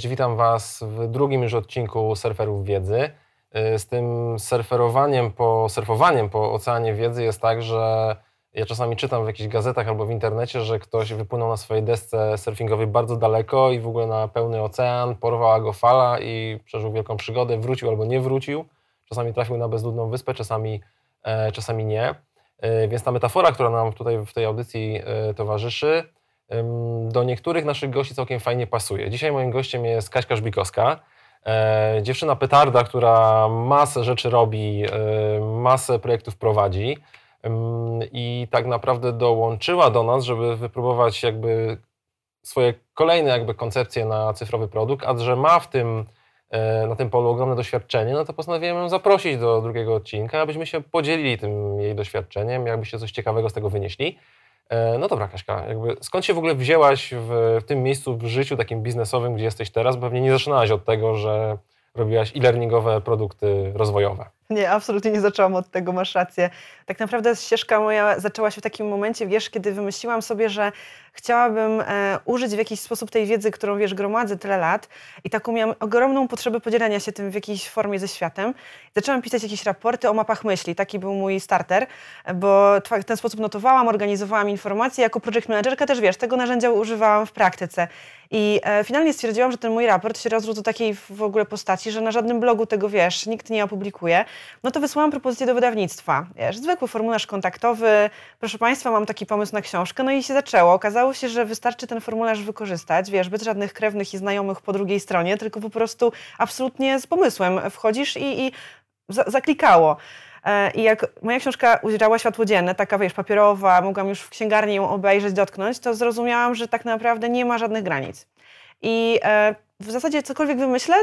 Cześć, witam Was w drugim już odcinku Surferów Wiedzy. Y, z tym surferowaniem po, surfowaniem po oceanie wiedzy jest tak, że ja czasami czytam w jakichś gazetach albo w internecie, że ktoś wypłynął na swojej desce surfingowej bardzo daleko i w ogóle na pełny ocean, porwała go fala i przeżył wielką przygodę, wrócił albo nie wrócił. Czasami trafił na bezludną wyspę, czasami, e, czasami nie. E, więc ta metafora, która nam tutaj w tej audycji e, towarzyszy, do niektórych naszych gości całkiem fajnie pasuje. Dzisiaj moim gościem jest Kaśka Żbikowska, e, dziewczyna petarda, która masę rzeczy robi, e, masę projektów prowadzi i tak naprawdę dołączyła do nas, żeby wypróbować jakby swoje kolejne jakby koncepcje na cyfrowy produkt, a że ma w tym, e, na tym polu ogromne doświadczenie, no to postanowiłem ją zaprosić do drugiego odcinka, abyśmy się podzielili tym jej doświadczeniem, jakbyście coś ciekawego z tego wynieśli. E, no dobra, Kaśka, jakby skąd się w ogóle wzięłaś w, w tym miejscu w życiu takim biznesowym, gdzie jesteś teraz? Pewnie nie zaczynałaś od tego, że robiłaś e-learningowe produkty rozwojowe. Nie, absolutnie nie zaczęłam od tego, masz rację. Tak naprawdę ścieżka moja zaczęła się w takim momencie, wiesz, kiedy wymyśliłam sobie, że chciałabym e, użyć w jakiś sposób tej wiedzy, którą, wiesz, gromadzę tyle lat i taką miałam ogromną potrzebę podzielenia się tym w jakiejś formie ze światem. Zaczęłam pisać jakieś raporty o mapach myśli, taki był mój starter, bo w ten sposób notowałam, organizowałam informacje, jako project managerka też, wiesz, tego narzędzia używałam w praktyce. I e, finalnie stwierdziłam, że ten mój raport się rozrósł do takiej w ogóle postaci, że na żadnym blogu tego, wiesz, nikt nie opublikuje. No to wysłałam propozycję do wydawnictwa. Wiesz, zwykły formularz kontaktowy, proszę Państwa, mam taki pomysł na książkę, no i się zaczęło. Okazało się, że wystarczy ten formularz wykorzystać, wiesz, bez żadnych krewnych i znajomych po drugiej stronie, tylko po prostu absolutnie z pomysłem wchodzisz i, i za, zaklikało. E, I jak moja książka ujrzała światło dzienne, taka wiesz, papierowa, mogłam już w księgarni ją obejrzeć, dotknąć, to zrozumiałam, że tak naprawdę nie ma żadnych granic. I e, w zasadzie cokolwiek wymyślę,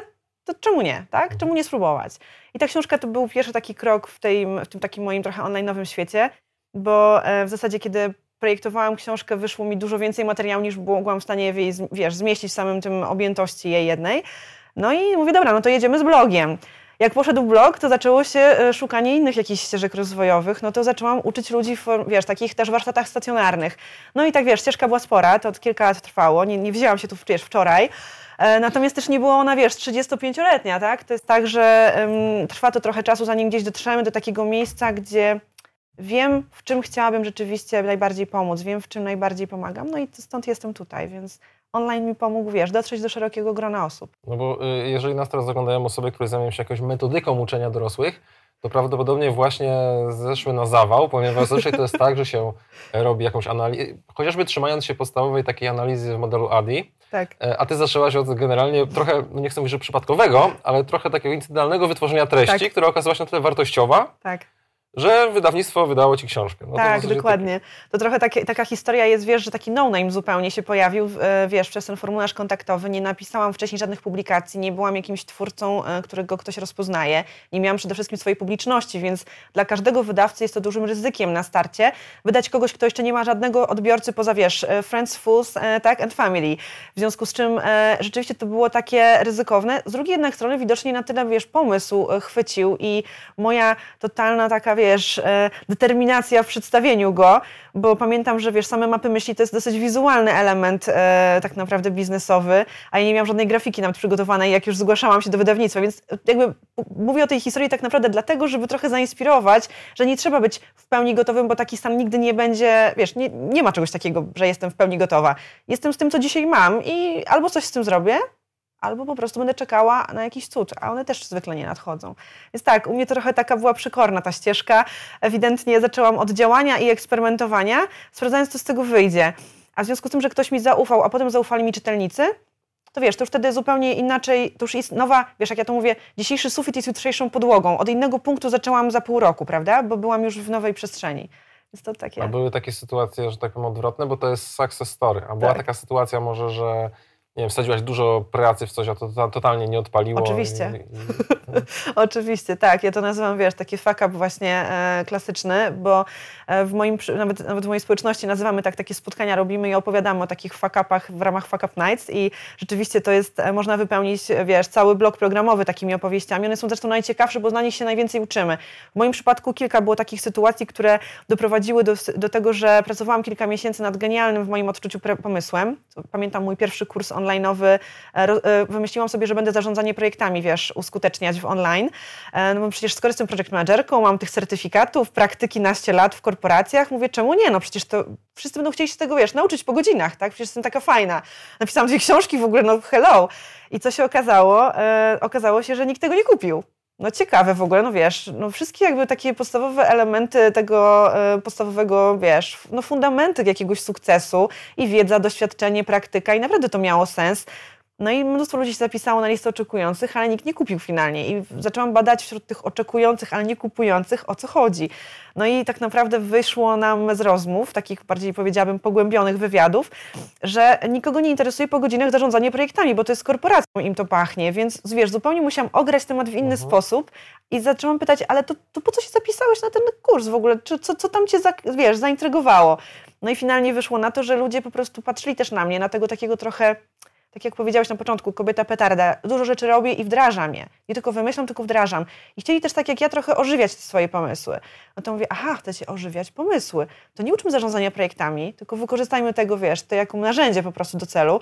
to czemu nie, tak? Czemu nie spróbować? I ta książka to był pierwszy taki krok w, tej, w tym takim moim trochę online'owym świecie, bo e, w zasadzie kiedy projektowałam książkę, wyszło mi dużo więcej materiału niż byłam w stanie wiesz, zmieścić w samym tym objętości jej jednej. No i mówię, dobra, no to jedziemy z blogiem. Jak poszedł blog, to zaczęło się e, szukanie innych jakichś ścieżek rozwojowych, no to zaczęłam uczyć ludzi wiesz, takich też warsztatach stacjonarnych. No i tak, wiesz, ścieżka była spora, to od kilka lat trwało, nie, nie wzięłam się tu, wiesz, wczoraj, e, Natomiast też nie była ona, wiesz, 35-letnia, tak? To jest tak, że um, trwa to trochę czasu, zanim gdzieś dotrzemy do takiego miejsca, gdzie wiem, w czym chciałabym rzeczywiście najbardziej pomóc, wiem, w czym najbardziej pomagam, no i stąd jestem tutaj, więc online mi pomógł, wiesz, dotrzeć do szerokiego grona osób. No bo y, jeżeli nas teraz oglądają osoby, które zajmują się jakąś metodyką uczenia dorosłych, to prawdopodobnie właśnie zeszły na zawał, ponieważ zazwyczaj to jest tak, że się robi jakąś analizę, chociażby trzymając się podstawowej takiej analizy w modelu ADI, tak. E, a ty zaczęłaś od generalnie trochę, no nie chcę mówić, że przypadkowego, ale trochę takiego incydentalnego wytworzenia treści, tak. która okazała się na tyle wartościowa, tak że wydawnictwo wydało ci książkę. No tak, to dokładnie. To trochę takie, taka historia jest, wiesz, że taki no-name zupełnie się pojawił, e, wiesz, przez ten formularz kontaktowy. Nie napisałam wcześniej żadnych publikacji, nie byłam jakimś twórcą, e, którego ktoś rozpoznaje. Nie miałam przede wszystkim swojej publiczności, więc dla każdego wydawcy jest to dużym ryzykiem na starcie wydać kogoś, kto jeszcze nie ma żadnego odbiorcy poza, wiesz, e, friends, fools, tak, and family. W związku z czym rzeczywiście to było takie ryzykowne. Z drugiej jednak strony widocznie na tyle, wiesz, pomysł chwycił i moja totalna taka, wiesz, e, determinacja w przedstawieniu go, bo pamiętam, że wiesz, same mapy myśli to jest dosyć wizualny element e, tak naprawdę biznesowy, a ja nie miałam żadnej grafiki nawet przygotowanej, jak już zgłaszałam się do wydawnictwa, więc jakby mówię o tej historii tak naprawdę dlatego, żeby trochę zainspirować, że nie trzeba być w pełni gotowym, bo taki stan nigdy nie będzie, wiesz, nie, nie ma czegoś takiego, że jestem w pełni gotowa. Jestem z tym, co dzisiaj mam i albo coś z tym zrobię, albo po prostu będę czekała na jakiś cud, a one też zwykle nie nadchodzą. Więc tak, u mnie trochę taka była przykorna ta ścieżka. Ewidentnie zaczęłam od działania i eksperymentowania, sprawdzając, co z tego wyjdzie. A w związku z tym, że ktoś mi zaufał, a potem zaufali mi czytelnicy, to wiesz, to już wtedy zupełnie inaczej, to już jest nowa, wiesz, jak ja to mówię, dzisiejszy sufit jest jutrzejszą podłogą. Od innego punktu zaczęłam za pół roku, prawda? Bo byłam już w nowej przestrzeni. Więc to takie... A były takie sytuacje, że tak powiem, odwrotne, bo to jest success story. A była tak. taka sytuacja może, że nie wiem, wsadziłaś dużo pracy w coś, a to, to totalnie nie odpaliło. Oczywiście. I, i, Oczywiście, tak. Ja to nazywam, wiesz, taki fuck up właśnie e, klasyczny, bo e, w moim, nawet, nawet w mojej społeczności nazywamy tak, takie spotkania robimy i opowiadamy o takich fuck upach w ramach fuck up nights i rzeczywiście to jest, e, można wypełnić, wiesz, cały blok programowy takimi opowieściami. One są zresztą najciekawsze, bo na nich się najwięcej uczymy. W moim przypadku kilka było takich sytuacji, które doprowadziły do, do tego, że pracowałam kilka miesięcy nad genialnym w moim odczuciu pomysłem. Pamiętam mój pierwszy kurs online online'owy. E, wymyśliłam sobie, że będę zarządzanie projektami, wiesz, uskuteczniać w online. No bo przecież skoro jestem project managerką, mam tych certyfikatów, praktyki naście lat w korporacjach, mówię, czemu nie? No przecież to wszyscy będą chcieli się tego, wiesz, nauczyć po godzinach, tak? Przecież jestem taka fajna. Napisałam dwie książki w ogóle, no hello. I co się okazało? E, okazało się, że nikt tego nie kupił. No ciekawe w ogóle, no wiesz, no wszystkie jakby takie podstawowe elementy tego e, podstawowego, wiesz, no fundamenty jakiegoś sukcesu i wiedza, doświadczenie, praktyka i naprawdę to miało sens. No i mnóstwo ludzi się zapisało na listę oczekujących, ale nikt nie kupił finalnie. I zaczęłam badać wśród tych oczekujących, ale nie kupujących, o co chodzi. No i tak naprawdę wyszło nam z rozmów, takich bardziej powiedziałabym pogłębionych wywiadów, że nikogo nie interesuje po godzinach zarządzanie projektami, bo to jest korporacją, im to pachnie. Więc wiesz, zupełnie musiałam ograć temat w inny mhm. sposób i zaczęłam pytać, ale to, to, po co się zapisałeś na ten kurs w ogóle? Czy, co, co tam cię, za, wiesz, zaintrygowało? No i finalnie wyszło na to, że ludzie po prostu patrzyli też na mnie, na tego takiego trochę tak jak powiedziałeś na początku, kobieta petarda, dużo rzeczy robię i wdrażam je. Nie tylko wymyślam, tylko wdrażam. I chcieli też tak jak ja trochę ożywiać swoje pomysły. No to mówię, aha, chcecie ożywiać pomysły. To nie uczmy zarządzania projektami, tylko wykorzystajmy tego, wiesz, to jako narzędzie po prostu do celu,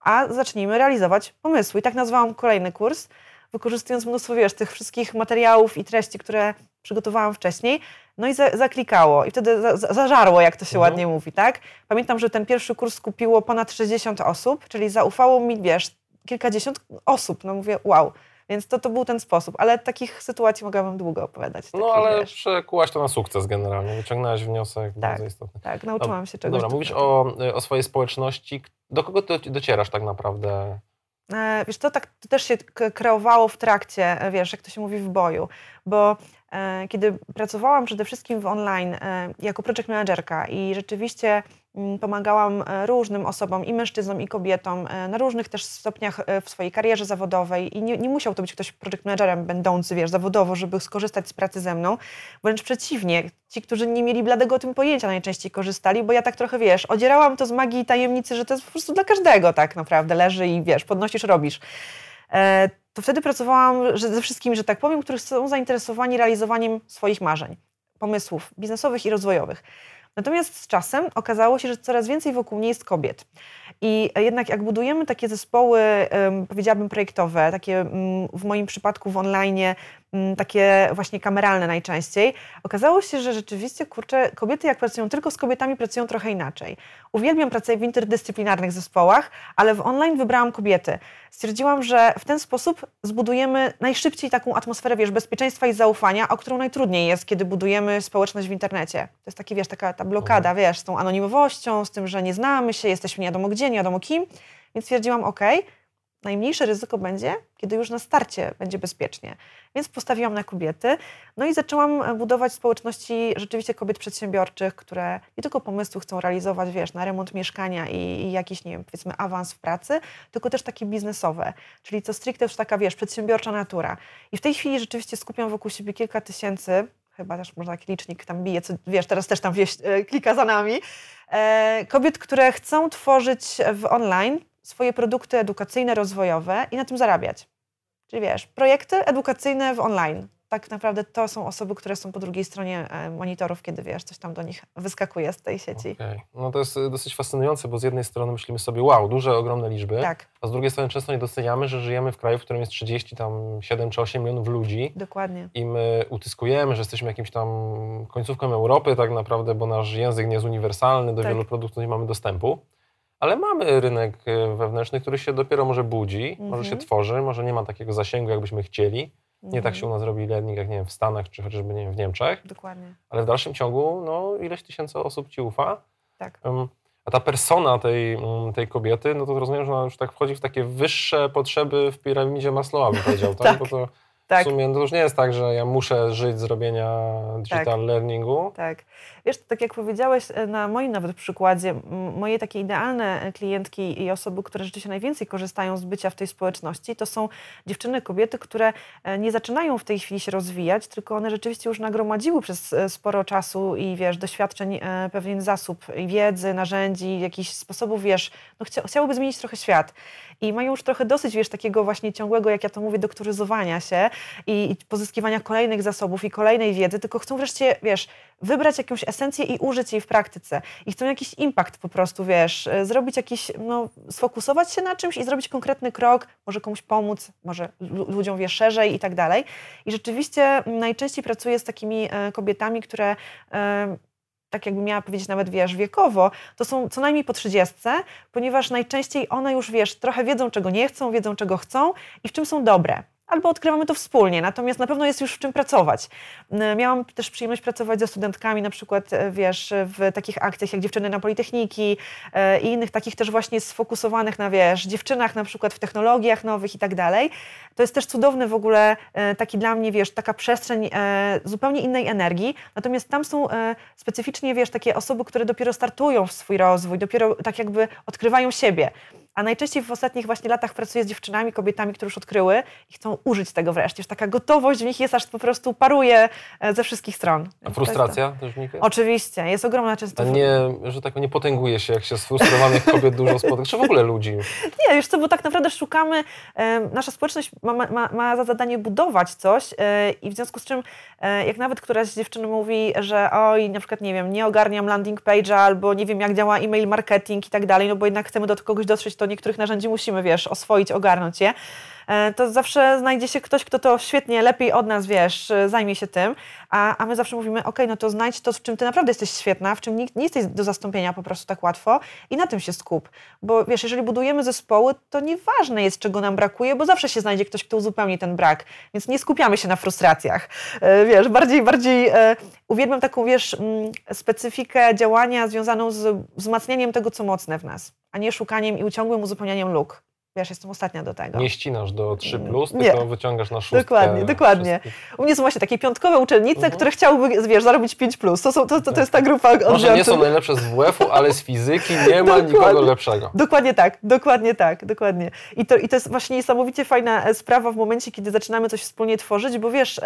a zacznijmy realizować pomysły. I tak nazwałam kolejny kurs, wykorzystując mnóstwo, wiesz, tych wszystkich materiałów i treści, które przygotowałam wcześniej, no i za, zaklikało i wtedy za, zażarło, jak to się mhm. ładnie mówi, tak? Pamiętam, że ten pierwszy kurs skupiło ponad 60 osób, czyli zaufało mi, wiesz, kilkadziesiąt osób. No mówię, wow. Więc to, to był ten sposób, ale takich sytuacji mogłabym długo opowiadać. No ale wiesz. przekułaś to na sukces generalnie, wyciągnęłaś wniosek tak, bardzo istotny. Tak, nauczyłam się czegoś. Dobra, mówisz o, o swojej społeczności. Do kogo ty docierasz tak naprawdę? E, wiesz, to tak to też się kreowało w trakcie, e, wiesz, jak to się mówi w boju, bo E, kiedy pracowałam przede wszystkim w online jako project managerka i rzeczywiście pomagałam e, różnym osobom, i mężczyznom, i kobietom, na różnych też stopniach w swojej karierze zawodowej. I nie, nie musiał to być ktoś project managerem będący, wiesz, zawodowo, żeby skorzystać z pracy ze mną, wręcz przeciwnie, ci, którzy nie mieli bladego o tym pojęcia najczęściej korzystali, bo ja tak trochę, wiesz, odzierałam to z magii i tajemnicy, że to jest po prostu dla każdego tak naprawdę. Leży i wiesz, podnosisz, robisz. To wtedy pracowałam ze wszystkimi, że tak powiem, którzy są zainteresowani realizowaniem swoich marzeń, pomysłów biznesowych i rozwojowych. Natomiast z czasem okazało się, że coraz więcej wokół mnie jest kobiet. I jednak jak budujemy takie zespoły, powiedziałabym projektowe, takie mm, w moim przypadku w online, takie właśnie kameralne najczęściej, okazało się, że rzeczywiście, kurczę, kobiety jak pracują tylko z kobietami, pracują trochę inaczej. Uwielbiam pracę w interdyscyplinarnych zespołach, ale w online wybrałam kobiety. Stwierdziłam, że w ten sposób zbudujemy najszybciej taką atmosferę, wiesz, bezpieczeństwa i zaufania, o którą najtrudniej jest, kiedy budujemy społeczność w internecie. To jest taki, wiesz, taka ta blokada, mhm. wiesz, z tą anonimowością, z tym, że nie znamy się, jesteśmy nie wiadomo gdzie, nie wiadomo kim, więc stwierdziłam, ok, najmniejsze ryzyko będzie, kiedy już na starcie będzie bezpiecznie. Więc postawiłam na kobiety, no i zaczęłam budować społeczności rzeczywiście kobiet przedsiębiorczych, które nie tylko pomysły chcą realizować, wiesz, na remont mieszkania i, i jakiś, nie wiem, powiedzmy awans w pracy, tylko też takie biznesowe, czyli co stricte już taka, wiesz, przedsiębiorcza natura. I w tej chwili rzeczywiście skupiam wokół siebie kilka tysięcy, chyba też można taki licznik tam bije, co, wiesz, teraz też tam wieś, e, klika za nami, e, kobiet, które chcą tworzyć w online swoje produkty edukacyjne, rozwojowe i na tym zarabiać. Czyli wiesz, projekty edukacyjne w online tak naprawdę to są osoby, które są po drugiej stronie e, monitorów, kiedy wiesz, coś tam do nich wyskakuje z tej sieci. Okay. No to jest e, dosyć fascynujące, bo z jednej strony myślimy sobie, wow, duże, ogromne liczby, tak. a z drugiej strony często nie doceniamy, że żyjemy w kraju, w którym jest 30, tam 7 czy 8 milionów ludzi. Dokładnie. I my utyskujemy, że jesteśmy jakimś tam końcówką Europy tak naprawdę, bo nasz język nie jest uniwersalny, do tak. wielu produktów nie mamy dostępu. Ale mamy rynek e, wewnętrzny, który się dopiero może budzi, może się mhm. tworzy, może nie ma takiego zasięgu, jakbyśmy chcieli. Nie tak się u nas robi learning, jak nie wiem, w Stanach czy chociażby nie wiem, w Niemczech. Dokładnie. Ale w dalszym ciągu no, ileś tysięcy osób ci ufa. Tak. Um, a ta persona tej, tej kobiety, no to rozumiem, że ona już tak wchodzi w takie wyższe potrzeby w piramidzie Maslowa, bym powiedział, tak? tak? Bo to tak. W sumie to już nie jest tak, że ja muszę żyć z robienia digital tak. learningu. Tak. Wiesz, tak jak powiedziałeś e, na moim nawet przykładzie, moje takie idealne e, klientki i osoby, które rzeczywiście najwięcej korzystają z bycia w tej społeczności, to są dziewczyny, kobiety, które e, nie zaczynają w tej chwili się rozwijać, tylko one rzeczywiście już nagromadziły przez sporo czasu i wiesz, doświadczeń, pewien zasób wiedzy, narzędzi, jakichś sposobów, wiesz, no chcia, chciałyby zmienić trochę świat. I mają już trochę dosyć, wiesz, takiego właśnie ciągłego, jak ja to mówię, doktoryzowania się i, i pozyskiwania kolejnych zasobów i kolejnej wiedzy, tylko chcą wreszcie, wiesz, wybrać jakąś esencję i użyć jej w praktyce. I chcą jakiś impact po prostu, wiesz, e, zrobić jakiś, no, sfokusować się na czymś i zrobić konkretny krok, może komuś pomóc, może ludziom, wiesz, szerzej i tak dalej. I rzeczywiście najczęściej pracuję z takimi e, kobietami, które e, tak jakby miała powiedzieć nawet, wiesz, wiekowo, to są co najmniej po trzydziestce, ponieważ najczęściej one już, wiesz, trochę wiedzą, czego nie chcą, wiedzą, czego chcą i w czym są dobre albo odkrywamy to wspólnie, natomiast na pewno jest już w czym pracować. Miałam też przyjemność pracować ze studentkami, na przykład, e, wiesz, w takich akcjach jak Dziewczyny na Politechniki e, i innych takich też właśnie sfokusowanych na, wiesz, dziewczynach na przykład w technologiach nowych i tak dalej. To jest też cudowny w ogóle e, taki dla mnie, wiesz, taka przestrzeń zupełnie innej energii, natomiast tam są specyficznie, wiesz, takie osoby, które dopiero startują w swój rozwój, dopiero tak jakby odkrywają siebie. A najczęściej w ostatnich właśnie latach pracuję z dziewczynami, kobietami, które już odkryły i chcą użyć tego wreszcie. Już taka gotowość w nich jest, aż po prostu paruje e, ze wszystkich stron. A frustracja też wynika? Oczywiście, jest ogromna często. A nie, że tak nie potęguje się, jak się sfrustrowanych kobiet dużo spotyka, czy w ogóle ludzi? Nie, już co, bo tak naprawdę szukamy, e, nasza społeczność ma, ma, ma, za zadanie budować coś e, i w związku z czym, jak nawet któraś z dziewczyn mówi, że oj, na przykład, nie wiem, nie ogarniam landing page'a albo nie wiem, jak działa e-mail marketing i tak dalej, no bo jednak chcemy do kogoś dotrzeć, to niektórych narzędzi musimy, wiesz, oswoić, ogarnąć je, to zawsze znajdzie się ktoś, kto to świetnie, lepiej od nas, wiesz, e, zajmie się tym, a, a my zawsze mówimy, ok, no to znajdź to, w czym ty naprawdę jesteś świetna, w czym nie, nie jesteś do zastąpienia po prostu tak łatwo i na tym się skup. Bo wiesz, jeżeli budujemy zespoły, to nieważne jest, czego nam brakuje, bo zawsze się znajdzie ktoś, kto uzupełni ten brak, więc nie skupiamy się na frustracjach. E, wiesz, bardziej, bardziej uwielbiam taką, wiesz, mm, specyfikę działania związaną z wzmacnianiem tego, co mocne w nas a nie szukaniem i ciągłym uzupełnianiem luk. Wiesz, jestem ostatnia do tego. Nie ścinasz do 3, plus, nie. tylko wyciągasz na szóstkę. Dokładnie, dokładnie. U mnie są właśnie takie piątkowe uczennice, mhm. które chciałyby, wiesz, zarobić 5 plus. To, są, to, to, to jest ta grupa odbiorców. Może nie są najlepsze z WF-u, ale z fizyki nie ma nikogo lepszego. Dokładnie tak, dokładnie tak, dokładnie. I to, I to jest właśnie niesamowicie fajna e, sprawa w momencie, kiedy zaczynamy coś wspólnie tworzyć, bo wiesz,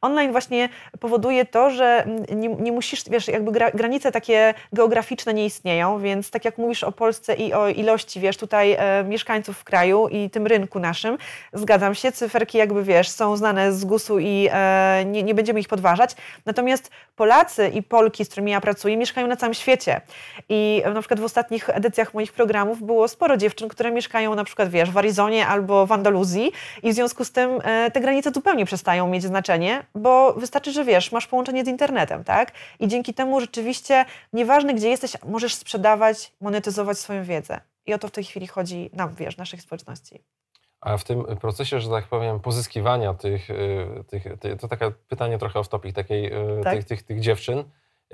online właśnie powoduje to, że nie, nie musisz, wiesz, jakby gra, granice takie geograficzne nie istnieją, więc tak jak mówisz o Polsce i o ilości, wiesz, tutaj e, mieszkańców w kraju i tym rynku naszym. Zgadzam się, cyferki jakby wiesz, są znane z GUS-u i e, nie, nie będziemy ich podważać. Natomiast Polacy i Polki, z którymi ja pracuję, mieszkają na całym świecie. I na przykład w ostatnich edycjach moich programów było sporo dziewczyn, które mieszkają na przykład, wiesz, w Arizonie albo w Andaluzji i w związku z tym e, te granice zupełnie przestają mieć znaczenie, bo wystarczy, że wiesz, masz połączenie z internetem, tak? I dzięki temu rzeczywiście nieważne gdzie jesteś, możesz sprzedawać, monetyzować swoją wiedzę. I o to w tej chwili chodzi nam, wiesz, naszych społeczności. A w tym procesie, że tak powiem, pozyskiwania tych, y, tych, tych to takie pytanie trochę off topic, takiej, y, tak? tych, tych, tych dziewczyn,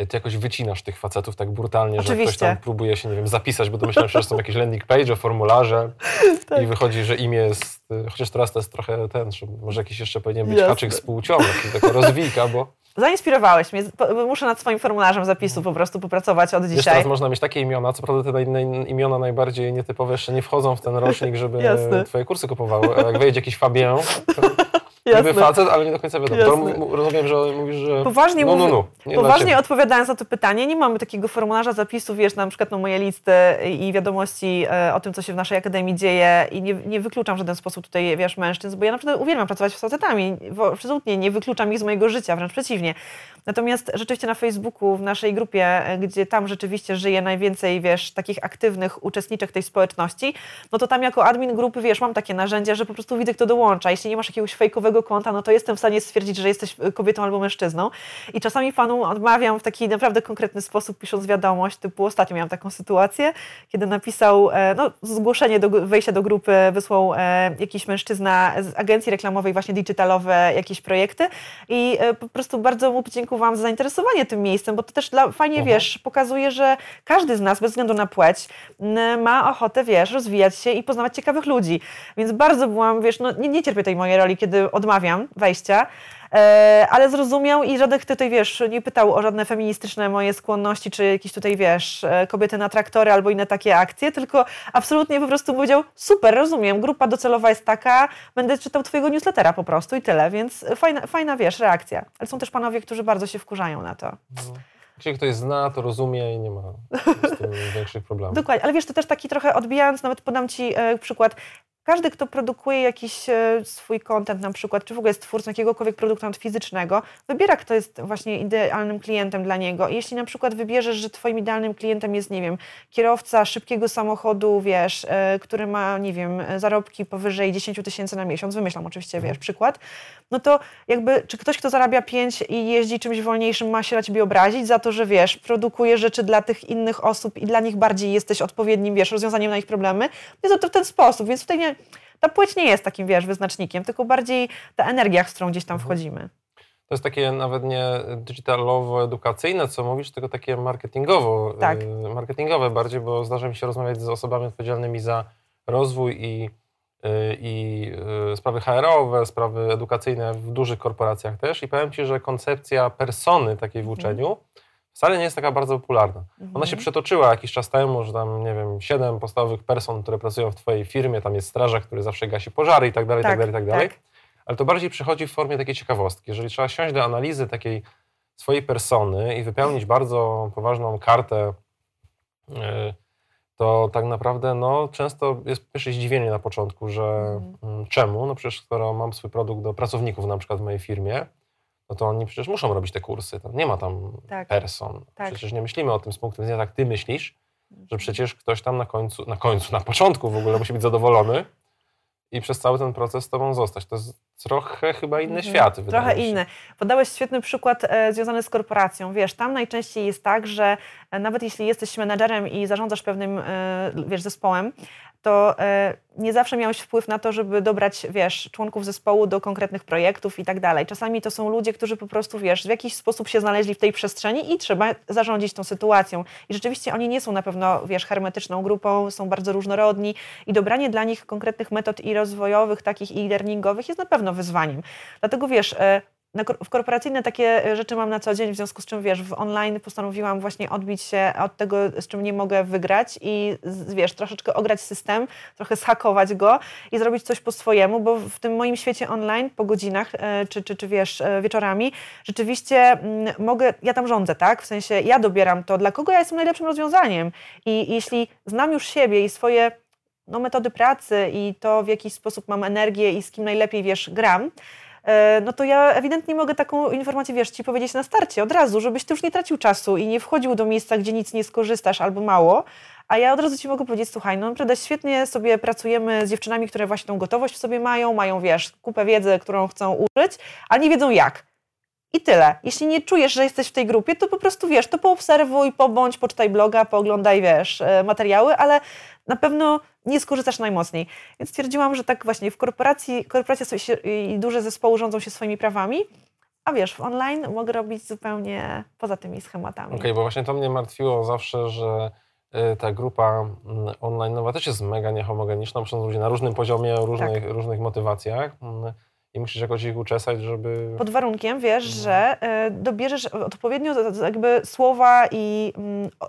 y, ty jakoś wycinasz tych facetów tak brutalnie, Oczywiście. że ktoś tam próbuje się, nie wiem, zapisać, bo domyślam się, że są jakieś landing page, formularze tak. i wychodzi, że imię jest, chociaż teraz to jest trochę ten, że może jakiś jeszcze powinien być Jasne. haczyk z płcią, taka rozwijka, bo Zainspirowałeś mnie. Muszę nad swoim formularzem zapisu po prostu popracować od dzisiaj. Wiesz, teraz można mieć takie imiona, co prawda te imiona najbardziej nietypowe jeszcze nie wchodzą w ten rocznik, żeby twoje kursy kupowały. Jak wejdzie jakiś Fabien, Jasne. Niby facet, ale nie do końca wiadomo. To rozumiem, że mówisz, że poważnie, no, no, no, nie poważnie odpowiadając na to pytanie, nie mamy takiego formularza zapisu, wiesz, na przykład na moje listy i wiadomości e, o tym, co się w naszej akademii dzieje i nie, nie wykluczam w żaden sposób tutaj, wiesz, mężczyzn, bo ja naprawdę uwielbiam pracować z facetami. Absolutnie nie wykluczam ich z mojego życia, wręcz przeciwnie. Natomiast rzeczywiście na Facebooku, w naszej grupie, e, gdzie tam rzeczywiście żyje najwięcej, wiesz, takich aktywnych uczestniczek tej społeczności, no to tam jako admin grupy, wiesz, mam takie narzędzia, że po prostu widzę, kto dołącza. Jeśli nie masz jakiegoś fejkowego konta, no to jestem w stanie stwierdzić, że jesteś e, kobietą albo mężczyzną. I czasami panu odmawiam w taki naprawdę konkretny sposób, pisząc wiadomość, typu ostatnio miałam taką sytuację, kiedy napisał, e, no, zgłoszenie do wejścia do grupy wysłał jakiś mężczyzna z agencji reklamowej, właśnie digitalowe, jakieś projekty i po prostu bardzo mu dziękuję Wam za zainteresowanie tym miejscem, bo to też dla, fajnie, mhm. wiesz, pokazuje, że każdy z nas, bez względu na płeć, ma ochotę, wiesz, rozwijać się i poznawać ciekawych ludzi. Więc bardzo byłam, wiesz, no nie, nie cierpię tej mojej roli, kiedy odmawiam wejścia, E, ale zrozumiał i żaden tutaj, wiesz, nie pytał o żadne feministyczne moje skłonności, czy jakieś tutaj, wiesz, e, kobiety na traktory albo inne takie akcje, tylko absolutnie po prostu powiedział, super, rozumiem, grupa docelowa jest taka, będę czytał twojego newslettera po prostu i tyle, więc fajna, fajna wiesz, reakcja. Ale są też panowie, którzy bardzo się wkurzają na to. No. Jeśli ktoś zna, to rozumie i nie ma z tym większych problemów. Dokładnie, ale wiesz, to też taki trochę odbijając, nawet podam Ci e, przykład, każdy, kto produkuje jakiś e, swój content na przykład, czy w ogóle jest twórcą jakiegokolwiek produktu fizycznego, wybiera, kto jest właśnie idealnym klientem dla niego. I jeśli na przykład wybierzesz, że twoim idealnym klientem jest, nie wiem, kierowca szybkiego samochodu, wiesz, e, który ma, nie wiem, zarobki powyżej 10 tysięcy na miesiąc, wymyślam oczywiście, wiesz, przykład, no to jakby, czy ktoś, kto zarabia 5 i jeździ czymś wolniejszym, ma się na ciebie obrazić za to, że wiesz, produkuje rzeczy dla tych innych osób i dla nich bardziej jesteś odpowiednim, wiesz, rozwiązaniem na ich problemy, no to w ten sposób, więc tutaj nie, ta płeć nie jest takim, wiesz, wyznacznikiem, tylko bardziej ta energia, z którą gdzieś tam mhm. wchodzimy. To jest takie nawet nie digitalowo-edukacyjne, co mówisz, tylko takie marketingowo, tak. Y, marketingowe bardziej, bo zdarza mi się rozmawiać z osobami odpowiedzialnymi za rozwój i, y, i y, sprawy HR-owe, sprawy edukacyjne w dużych korporacjach też i powiem Ci, że koncepcja persony takiej w mhm. Wcale nie jest taka bardzo popularna. Mhm. Ona się przetoczyła jakiś czas temu, że tam, nie wiem, siedem podstawowych person, które pracują w Twojej firmie, tam jest strażak, który zawsze gasi pożary i tak dalej, tak, tak dalej, tak dalej. Tak. Ale to bardziej przychodzi w formie takiej ciekawostki. Jeżeli trzeba siąść do analizy takiej swojej persony i wypełnić bardzo poważną kartę, y, to tak naprawdę no, często jest pierwsze zdziwienie na początku, że mhm. czemu? No przecież skoro mam swój produkt do pracowników na przykład w mojej firmie, no to oni przecież muszą robić te kursy. Nie ma tam tak. person. Tak. Przecież nie myślimy o tym z punktu widzenia, tak ty myślisz, że mhm. przecież ktoś tam na końcu, na końcu, na początku w ogóle musi być zadowolony i przez cały ten proces z tobą zostać. To jest trochę chyba inny mhm. świat. Trochę inny. Podałeś świetny przykład e, związany z korporacją. Wiesz, tam najczęściej jest tak, że e, nawet jeśli jesteś menedżerem i zarządzasz pewnym e, wiesz, zespołem, to e, nie zawsze miałeś wpływ na to, żeby dobrać, wiesz, członków zespołu do konkretnych projektów i tak dalej. Czasami to są ludzie, którzy po prostu, wiesz, w jakiś sposób się znaleźli w tej przestrzeni i trzeba zarządzić tą sytuacją. I rzeczywiście oni nie są na pewno, wiesz, hermetyczną grupą, są bardzo różnorodni i dobranie dla nich konkretnych metod i rozwojowych, takich i learningowych jest na pewno wyzwaniem. Dlatego, wiesz, e, w korporacyjne takie e, rzeczy mam na co dzień, w związku z czym wiesz, w online postanowiłam właśnie odbić się od tego, z czym nie mogę wygrać i wiesz, troszeczkę ograć system, trochę zhakować go i zrobić coś po swojemu, bo w tym moim świecie online po godzinach e, czy, czy, czy wiesz, e, wieczorami rzeczywiście mm, mogę, ja tam rządzę, tak? W sensie ja dobieram to, dla kogo ja jestem najlepszym rozwiązaniem i jeśli znam już siebie i swoje no, metody pracy i to, w jaki sposób mam energię i z kim najlepiej, wiesz, gram, no to ja ewidentnie mogę taką informację, wiesz, ci powiedzieć na starcie od razu, żebyś ty już nie tracił czasu i nie wchodził do miejsca, gdzie nic nie skorzystasz albo mało, a ja od razu ci mogę powiedzieć, słuchaj, no naprawdę świetnie sobie pracujemy z dziewczynami, które właśnie tą gotowość w sobie mają, mają, wiesz, kupę wiedzy, którą chcą użyć, ale nie wiedzą jak. I tyle. Jeśli nie czujesz, że jesteś w tej grupie, to po prostu wiesz, to poobserwuj, pobądź, poczytaj bloga, pooglądaj, wiesz, e, materiały, ale na pewno nie skorzystasz najmocniej. Więc stwierdziłam, że tak właśnie w korporacji, korporacja się, i duże zespoły rządzą się swoimi prawami, a wiesz, w online mogę robić zupełnie poza tymi schematami. Okej, okay, bo właśnie to mnie martwiło zawsze, że y, ta grupa mm, online nowa też jest mega niehomogeniczna, bo są ludzie na różnym poziomie, o różnych, tak. różnych motywacjach. Mm, i musisz jakoś ich uczesać, żeby... Pod warunkiem, wiesz, no. że y, dobierzesz odpowiednio jakby słowa i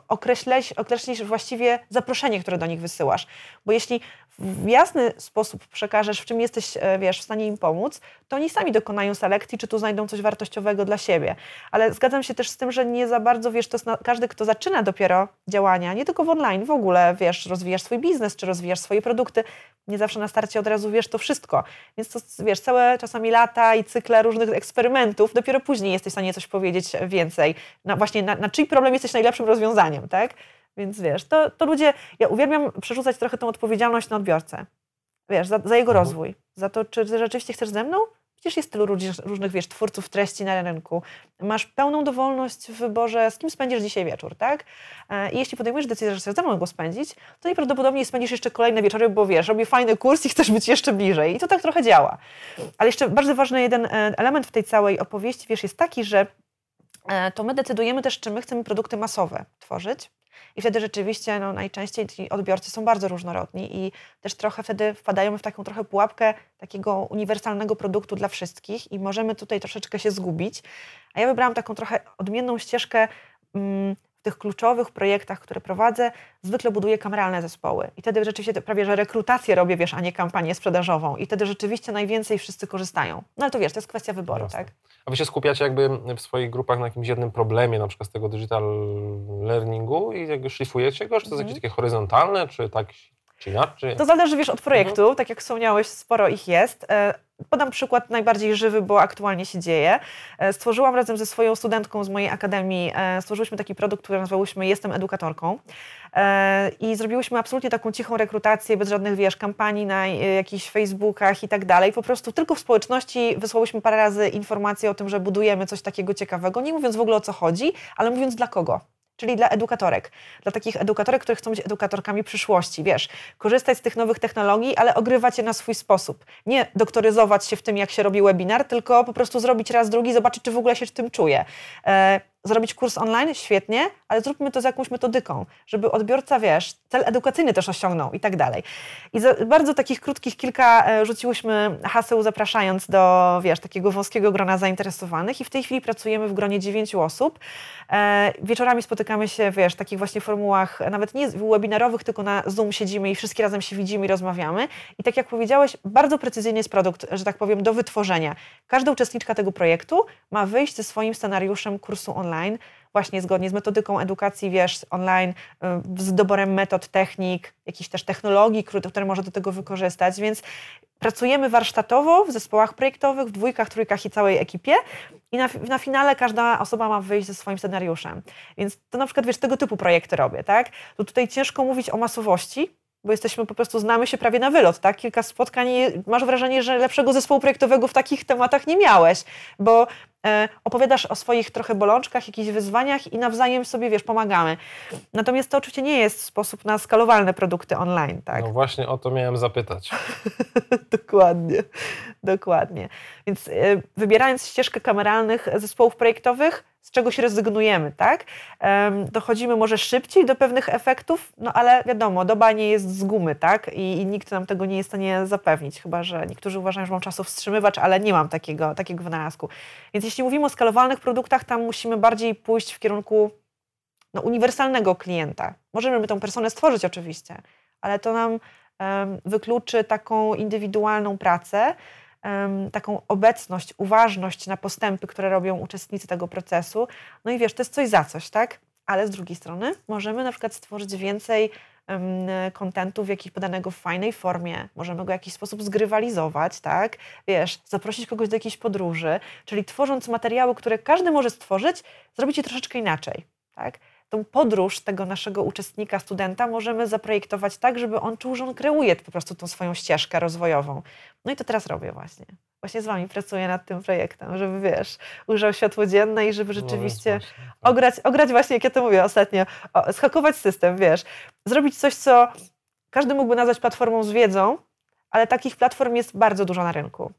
określisz, określisz właściwie zaproszenie, które do nich wysyłasz. Bo jeśli w jasny sposób przekażesz, w czym jesteś, e, wiesz, w stanie im pomóc, to oni sami dokonają selekcji, czy tu znajdą coś wartościowego dla siebie. Ale zgadzam się też z tym, że nie za bardzo, wiesz, to jest na, każdy, kto zaczyna dopiero działania, nie tylko w online, w ogóle, wiesz, rozwijasz swój biznes, czy rozwijasz swoje produkty, nie zawsze na starcie od razu wiesz to wszystko. Więc to, wiesz, całe czasami lata i cykle różnych eksperymentów, dopiero później jesteś w stanie coś powiedzieć więcej. Na, właśnie na, na czyj problem jesteś najlepszym rozwiązaniem, tak? Więc wiesz, to, to ludzie, ja uwielbiam przerzucać trochę tą odpowiedzialność na odbiorcę. Wiesz, za, za jego mhm. rozwój, za to, czy rzeczywiście chcesz ze mną? Przecież jest tylu różnych, wiesz, twórców treści na rynku. Masz pełną dowolność w wyborze, z kim spędzisz dzisiaj wieczór, tak? E, I jeśli podejmujesz decyzję, że chcesz ze mną go spędzić, to najprawdopodobniej spędzisz jeszcze kolejne wieczory, bo wiesz, robię fajny kurs i chcesz być jeszcze bliżej. I to tak trochę działa. Ale jeszcze bardzo ważny jeden e, element w tej całej opowieści, wiesz, jest taki, że e, to my decydujemy też, czy my chcemy produkty masowe tworzyć, i wtedy rzeczywiście no, najczęściej ci odbiorcy są bardzo różnorodni i też trochę wtedy wpadajemy w taką trochę pułapkę takiego uniwersalnego produktu dla wszystkich i możemy tutaj troszeczkę się zgubić. A ja wybrałam taką trochę odmienną ścieżkę. Mm, w tych kluczowych projektach, które prowadzę, zwykle buduję kameralne zespoły. I wtedy rzeczywiście prawie, że rekrutację robię, wiesz, a nie kampanię sprzedażową. I wtedy rzeczywiście najwięcej wszyscy korzystają. No ale to wiesz, to jest kwestia wyboru, Jasne. tak? A wy się skupiacie jakby w swoich grupach na jakimś jednym problemie, na przykład z tego digital learningu i jakby szlifujecie go? Czy to jest jakieś mhm. takie horyzontalne, czy tak Czy? Czy... To zależy, wiesz, od projektu. Mhm. Tak jak wspomniałeś, sporo ich jest. E, podam przykład najbardziej żywy, bo aktualnie się dzieje. E, stworzyłam razem ze swoją studentką z mojej akademii, e, stworzyliśmy taki produkt, który nazwałyśmy Jestem edukatorką. I zrobiłyśmy absolutnie taką cichą rekrutację, bez żadnych, wiesz, kampanii na jakichś Facebookach i tak dalej. Po prostu tylko w społeczności wysłałyśmy parę razy informacje o tym, że budujemy coś takiego ciekawego, nie mówiąc w ogóle o co chodzi, ale mówiąc dla kogo czyli dla edukatorek. Dla takich edukatorek, które chcą być edukatorkami przyszłości. Wiesz, korzystać z tych nowych technologii, ale ogrywać je na swój sposób. Nie doktoryzować się w tym, jak się robi webinar, tylko po prostu zrobić raz, drugi, zobaczyć, czy w ogóle się w tym czuje. E, zrobić kurs online, świetnie, ale zróbmy to z jakąś metodyką, żeby odbiorca, wiesz, cel edukacyjny też osiągnął i tak dalej. I bardzo takich krótkich kilka e, rzuciłyśmy haseł, zapraszając do, wiesz, takiego wąskiego grona zainteresowanych i w tej chwili pracujemy w gronie dziewięciu osób. E, wieczorami spotykamy się, wiesz, w takich właśnie formułach, nawet nie webinarowych, tylko na Zoom siedzimy i wszystkie razem się widzimy i rozmawiamy. I tak jak powiedziałeś, bardzo precyzyjnie jest produkt, że tak powiem, do wytworzenia. Każda uczestniczka tego projektu ma wyjść ze swoim scenariuszem kursu online online, właśnie zgodnie z metodyką edukacji, wiesz, online, y, z doborem metod, technik, jakichś też technologii, które może do tego wykorzystać, więc pracujemy warsztatowo w zespołach projektowych, w dwójkach, trójkach i całej ekipie i na, na finale każda osoba ma wyjść ze swoim scenariuszem. Więc to na przykład, wiesz, tego typu projekty robię, tak? To tutaj ciężko mówić o masowości, bo jesteśmy po prostu, znamy się prawie na wylot, tak? Kilka spotkań i masz wrażenie, że lepszego zespołu projektowego w takich tematach nie miałeś, bo e, opowiadasz o swoich trochę bolączkach, jakichś wyzwaniach i nawzajem sobie, wiesz, pomagamy. Natomiast to oczywiście nie jest sposób na skalowalne produkty online, tak? No właśnie o to miałem zapytać. dokładnie, dokładnie. Więc e, wybierając ścieżkę kameralnych zespołów projektowych, z czegoś rezygnujemy, tak? Dochodzimy może szybciej do pewnych efektów, no ale wiadomo, doba nie jest z gumy, tak? I, I, nikt nam tego nie jest w stanie zapewnić, chyba że niektórzy uważają, że mam czasu wstrzymywacz, ale nie mam takiego, takiego wynalazku. Więc jeśli mówimy o skalowalnych produktach, tam musimy bardziej pójść w kierunku no, uniwersalnego klienta. Możemy tą personę stworzyć oczywiście, ale to nam um, wykluczy taką indywidualną pracę, taką obecność, uważność na postępy, które robią uczestnicy tego procesu. No i wiesz, to jest coś za coś, tak? Ale z drugiej strony możemy na przykład stworzyć więcej kontentu w jakiś podanego w fajnej formie, możemy go w jakiś sposób zgrywalizować, tak? Wiesz, zaprosić kogoś do jakiejś podróży, czyli tworząc materiały, które każdy może stworzyć, zrobić je troszeczkę inaczej, tak? Tą podróż tego naszego uczestnika, studenta możemy zaprojektować tak, żeby on czuł, że on kreuje po prostu tą swoją ścieżkę rozwojową. No i to teraz robię właśnie. Właśnie z Wami pracuję nad tym projektem, żeby, wiesz, ujrzał światło dzienne i żeby no, rzeczywiście no właśnie, tak. ograć, ograć właśnie, jak ja to mówię ostatnio, o, schakować system, wiesz. Zrobić coś, co każdy mógłby nazwać platformą z wiedzą, ale takich platform jest bardzo dużo na rynku.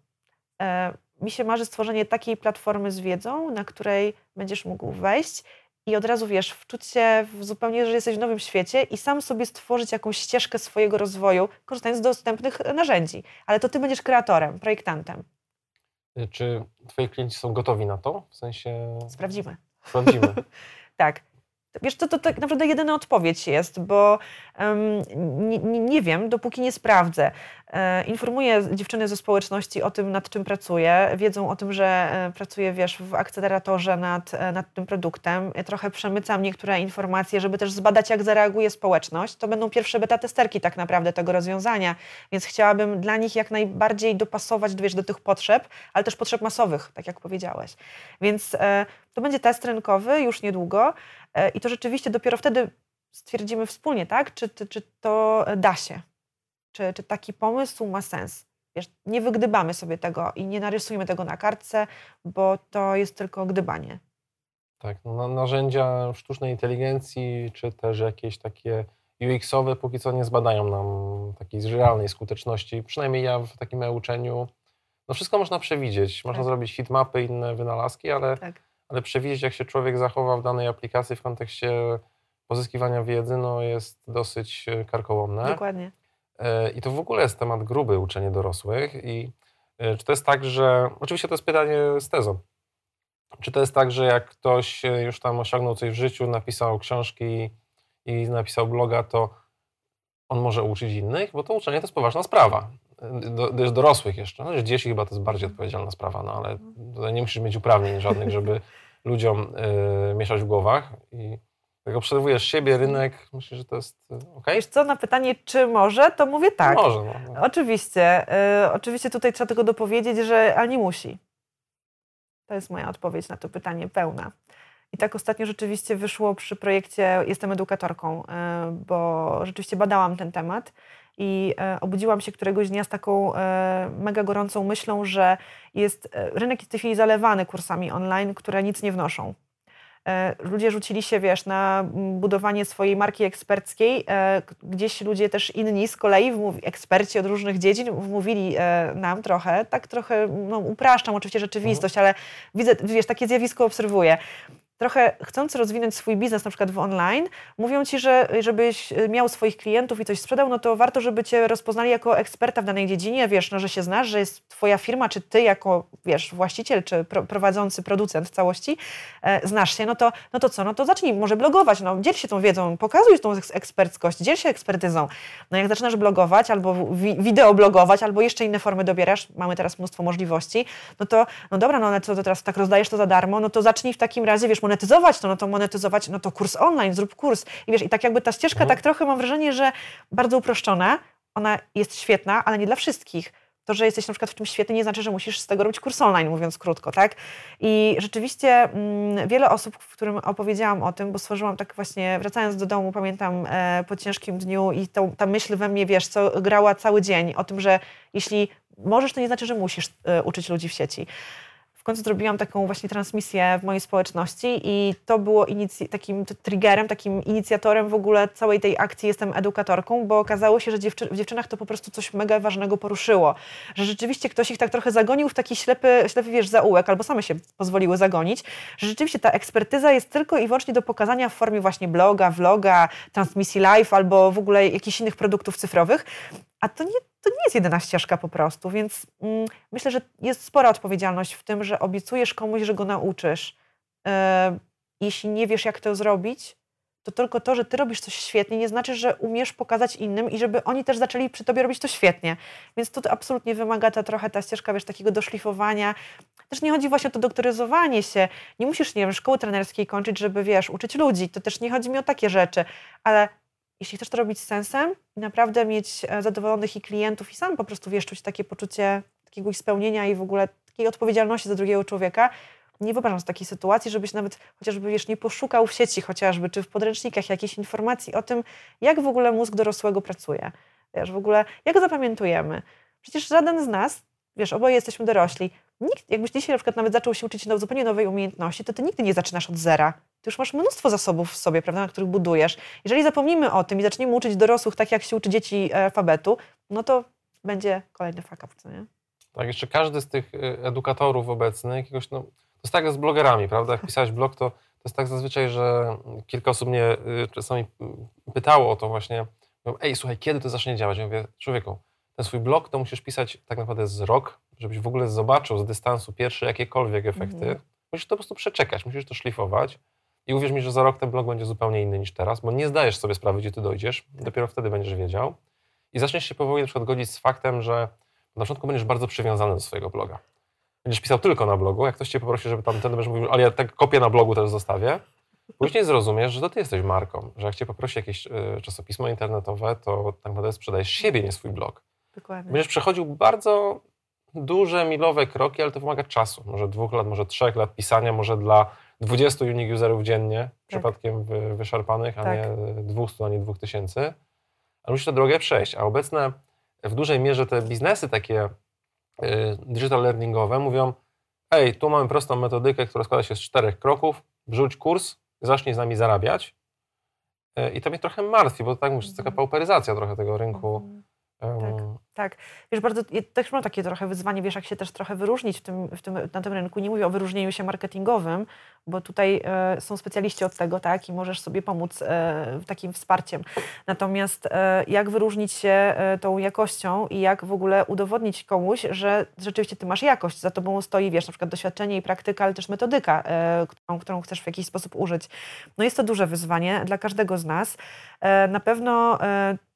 E, mi się marzy stworzenie takiej platformy z wiedzą, na której będziesz mógł wejść i od razu wiesz, wczuć się w zupełnie, że jesteś w nowym świecie i sam sobie stworzyć jakąś ścieżkę swojego rozwoju, korzystając z dostępnych narzędzi. Ale to ty będziesz kreatorem, projektantem. Czy twoi klienci są gotowi na to? W sensie. Sprawdzimy. Sprawdzimy. tak. Wiesz, to, to tak naprawdę jedyna odpowiedź jest, bo um, nie, nie, wiem, dopóki nie sprawdzę. E, informuję dziewczyny ze społeczności o tym, nad czym pracuję. Wiedzą o tym, że e, pracuję, wiesz, w akceleratorze nad, e, nad tym produktem. Ja trochę przemycam niektóre informacje, żeby też zbadać, jak zareaguje społeczność. To będą pierwsze beta testerki tak naprawdę tego rozwiązania, więc chciałabym dla nich jak najbardziej dopasować, wiesz, do tych potrzeb, ale też potrzeb masowych, tak jak powiedziałeś. Więc e, to będzie test rynkowy już niedługo. E, I to rzeczywiście dopiero wtedy stwierdzimy wspólnie, tak? Czy, czy, czy to da się? Czy, czy taki pomysł ma sens? Wiesz, nie wygdybamy sobie tego i nie narysujemy tego na kartce, bo to jest tylko gdybanie. Tak, no, narzędzia sztucznej inteligencji, czy też jakieś takie UX-owe póki co nie zbadają nam takiej realnej skuteczności. Przynajmniej ja w takim e-uczeniu, no wszystko można przewidzieć. Można tak. zrobić hitmapy, inne wynalazki, ale tak ale przewidzieć, jak się człowiek zachowa w danej aplikacji w kontekście pozyskiwania wiedzy, no jest dosyć e, karkołomne. Dokładnie. E, I to w ogóle jest temat gruby uczenie dorosłych. I e, czy to jest tak, że. Oczywiście to jest pytanie z tezą. Czy to jest tak, że jak ktoś już tam osiągnął coś w życiu, napisał książki i napisał bloga, to on może uczyć innych? Bo to uczenie to jest poważna sprawa do, dorosłych jeszcze. No, dzieci chyba to jest bardziej odpowiedzialna sprawa, no ale nie musisz mieć uprawnień żadnych, żeby ludziom y, mieszać w głowach. I Jak obserwujesz siebie, rynek, myślisz, że to jest e, ok? Wiesz co, na pytanie, czy może, to mówię tak. Może, no, no. Oczywiście. Y, oczywiście tutaj trzeba tylko dopowiedzieć, że ale nie musi. To jest moja odpowiedź na to pytanie pełna. I tak ostatnio rzeczywiście wyszło przy projekcie Jestem edukatorką, y, bo rzeczywiście badałam ten temat i y, obudziłam się któregoś dnia z taką y, mega gorącą myślą, że jest, rynek jest w tej chwili zalewany kursami online, które nic nie wnoszą. Ludzie rzucili się, wiesz, na budowanie swojej marki eksperckiej. Gdzieś ludzie też inni z kolei, eksperci od różnych dziedzin, wmówili nam trochę, tak trochę, no, upraszczam oczywiście rzeczywistość, mhm. ale widzę, wiesz, takie zjawisko obserwuję trochę chcąc rozwinąć swój biznes na przykład w online, mówią ci, że żebyś miał swoich klientów i coś sprzedał, no to warto, żeby cię rozpoznali jako eksperta w danej dziedzinie, wiesz, no, że się znasz, że jest twoja firma, czy ty jako, wiesz, właściciel, czy prowadzący producent całości, e, znasz się, no to, no to co, no to zacznij może blogować, no. Dziel się tą wiedzą, pokazuj tą eksperckość, dziel się ekspertyzą. No jak zaczynasz blogować, albo wi wideo blogować, albo jeszcze inne formy dobierasz, mamy teraz mnóstwo możliwości, no to, no dobra, no ale co, to teraz tak rozdajesz to za darmo, no to zacznij w takim razie, wiesz, monetyzować to, no to monetyzować, no to kurs online, zrób kurs. I wiesz, i tak jakby ta ścieżka, mhm. tak trochę mam wrażenie, że bardzo uproszczona, ona jest świetna, ale nie dla wszystkich. To, że jesteś na przykład w czymś świetny, nie znaczy, że musisz z tego robić kurs online, mówiąc krótko, tak? I rzeczywiście mm, wiele osób, w którym opowiedziałam o tym, bo stworzyłam tak właśnie, wracając do domu, pamiętam e, po ciężkim dniu i to, ta myśl we mnie, wiesz, co grała cały dzień o tym, że jeśli możesz, to nie znaczy, że musisz e, uczyć ludzi w sieci w końcu zrobiłam taką właśnie transmisję w mojej społeczności i to było takim triggerem, takim inicjatorem w ogóle całej tej akcji Jestem edukatorką, bo okazało się, że dziewczy w dziewczynach to po prostu coś mega ważnego poruszyło. Że rzeczywiście ktoś ich tak trochę zagonił w taki ślepy, ślepy wiesz, zaułek, albo same się pozwoliły zagonić, że rzeczywiście ta ekspertyza jest tylko i wyłącznie do pokazania w formie właśnie bloga, vloga, transmisji live albo w ogóle jakichś innych produktów cyfrowych, a to nie, to nie jest jedyna ścieżka po prostu, więc mm, myślę, że jest spora odpowiedzialność w tym, że obiecujesz komuś, że go nauczysz. Yy, jeśli nie wiesz, jak to zrobić, to tylko to, że ty robisz coś świetnie, nie znaczy, że umiesz pokazać innym i żeby oni też zaczęli przy tobie robić to świetnie. Więc to absolutnie wymaga ta trochę ta ścieżka, wiesz, takiego doszlifowania. Też nie chodzi właśnie o to doktoryzowanie się. Nie musisz, nie wiem, szkoły trenerskiej kończyć, żeby, wiesz, uczyć ludzi. To też nie chodzi mi o takie rzeczy, ale jeśli chcesz to robić z sensem i naprawdę mieć e, zadowolonych i klientów i sam po prostu wiesz, czuć takie poczucie takiego spełnienia i w ogóle takiej odpowiedzialności za drugiego człowieka, nie wyobrażam sobie takiej sytuacji, żebyś nawet chociażby wiesz, nie poszukał w sieci chociażby, czy w podręcznikach jakiejś informacji o tym, jak w ogóle mózg dorosłego pracuje. Wiesz, w ogóle jak zapamiętujemy. Przecież żaden z nas, wiesz, oboje jesteśmy dorośli, nikt, jakbyś dzisiaj na przykład nawet zaczął się uczyć zupełnie nowej umiejętności, to ty nigdy nie zaczynasz od zera. Ty już masz mnóstwo zasobów w sobie, prawda, na których budujesz. Jeżeli zapomnimy o tym i zaczniemy uczyć dorosłych tak, jak się uczy dzieci alfabetu, no to będzie kolejny fuck up, nie? Tak, jeszcze każdy z tych y, edukatorów obecnych, jakiegoś, no, to jest tak z blogerami, prawda? Jak pisałeś blog, to, to jest tak zazwyczaj, że kilka osób mnie y, czasami pytało o to właśnie, ej, słuchaj, kiedy to zacznie działać? Ja mówię, człowieku, ten swój blog to musisz pisać tak naprawdę z rok, żebyś w ogóle zobaczył z dystansu pierwsze jakiekolwiek efekty. Mm. Musisz to po prostu przeczekać, musisz to szlifować. I uwierz mi, że za rok ten blog będzie zupełnie inny niż teraz, bo nie zdajesz sobie sprawy, gdzie ty dojdziesz. Dopiero wtedy będziesz wiedział. I zaczniesz się powoli na przykład godzić z faktem, że na początku będziesz bardzo przywiązany do swojego bloga. Będziesz pisał tylko na blogu. Jak ktoś cię poprosi, żeby tam ten będziesz mówił, ale ja tak kopię na blogu też zostawię. Później zrozumiesz, że to ty jesteś marką, że jak cię poprosi jakieś y, czasopismo internetowe, to tak naprawdę sprzedajesz siebie, nie swój blog. Dokładnie. Będziesz przechodził bardzo duże, milowe kroki, ale to wymaga czasu. Może dwóch lat, może trzech lat pisania, może dla 20 unique userów dziennie, tak. przypadkiem wy, wyszarpanych, a tak. nie 200 ani 2000. Ale musisz tę drogę przejść. A obecne w dużej mierze te biznesy takie y, digital learningowe mówią, ej, tu mamy prostą metodykę, która składa się z czterech kroków, wrzuć kurs, zacznij z nami zarabiać. Y, I to mnie trochę martwi, bo tak, jest taka mhm. pauperyzacja trochę tego rynku mhm. Tak. Wiesz, bardzo, ja też mam takie trochę wyzwanie, wiesz, jak się też trochę wyróżnić w tym, w tym, na tym rynku. Nie mówię o wyróżnieniu się marketingowym, bo tutaj e, są specjaliści od tego, tak, i możesz sobie pomóc e, takim wsparciem. Natomiast e, jak wyróżnić się e, tą jakością i jak w ogóle udowodnić komuś, że rzeczywiście ty masz jakość, za tobą stoi, wiesz, na przykład doświadczenie i praktyka, ale też metodyka, e, którą, którą chcesz w jakiś sposób użyć. No jest to duże wyzwanie dla każdego z nas. E, na pewno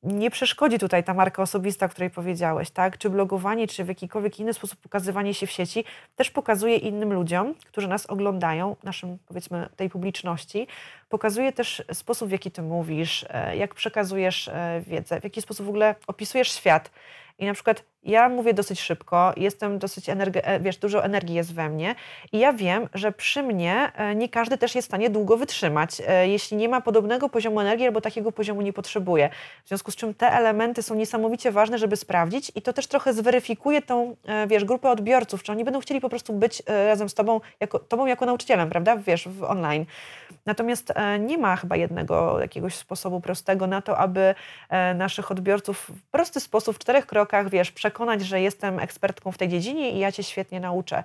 nie przeszkodzi tutaj ta marka osobista, o której powiedziałeś, tak? Czy blogowanie, czy w jakikolwiek inny sposób pokazywanie się w sieci też pokazuje innym ludziom, którzy nas oglądają, naszym, powiedzmy, tej publiczności, pokazuje też sposób, w jaki ty mówisz, e, jak przekazujesz e, wiedzę, w jaki sposób w ogóle opisujesz świat. I na przykład ja mówię dosyć szybko, jestem dosyć, energe, wiesz, dużo energii jest we mnie i ja wiem, że przy mnie e, nie każdy też jest w stanie długo wytrzymać, e, jeśli nie ma podobnego poziomu energii albo takiego poziomu nie potrzebuje. W związku z czym te elementy są niesamowicie ważne, żeby sprawdzić i to też trochę zweryfikuje tą, e, wiesz, grupę odbiorców, czy oni będą chcieli po prostu być razem z tobą, jako, tobą jako nauczycielem, prawda, wiesz, w online. Natomiast nie ma chyba jednego jakiegoś sposobu prostego na to, aby naszych odbiorców w prosty sposób, w czterech krokach, wiesz, przekonać przekonać, że jestem ekspertką w tej dziedzinie i ja cię świetnie nauczę.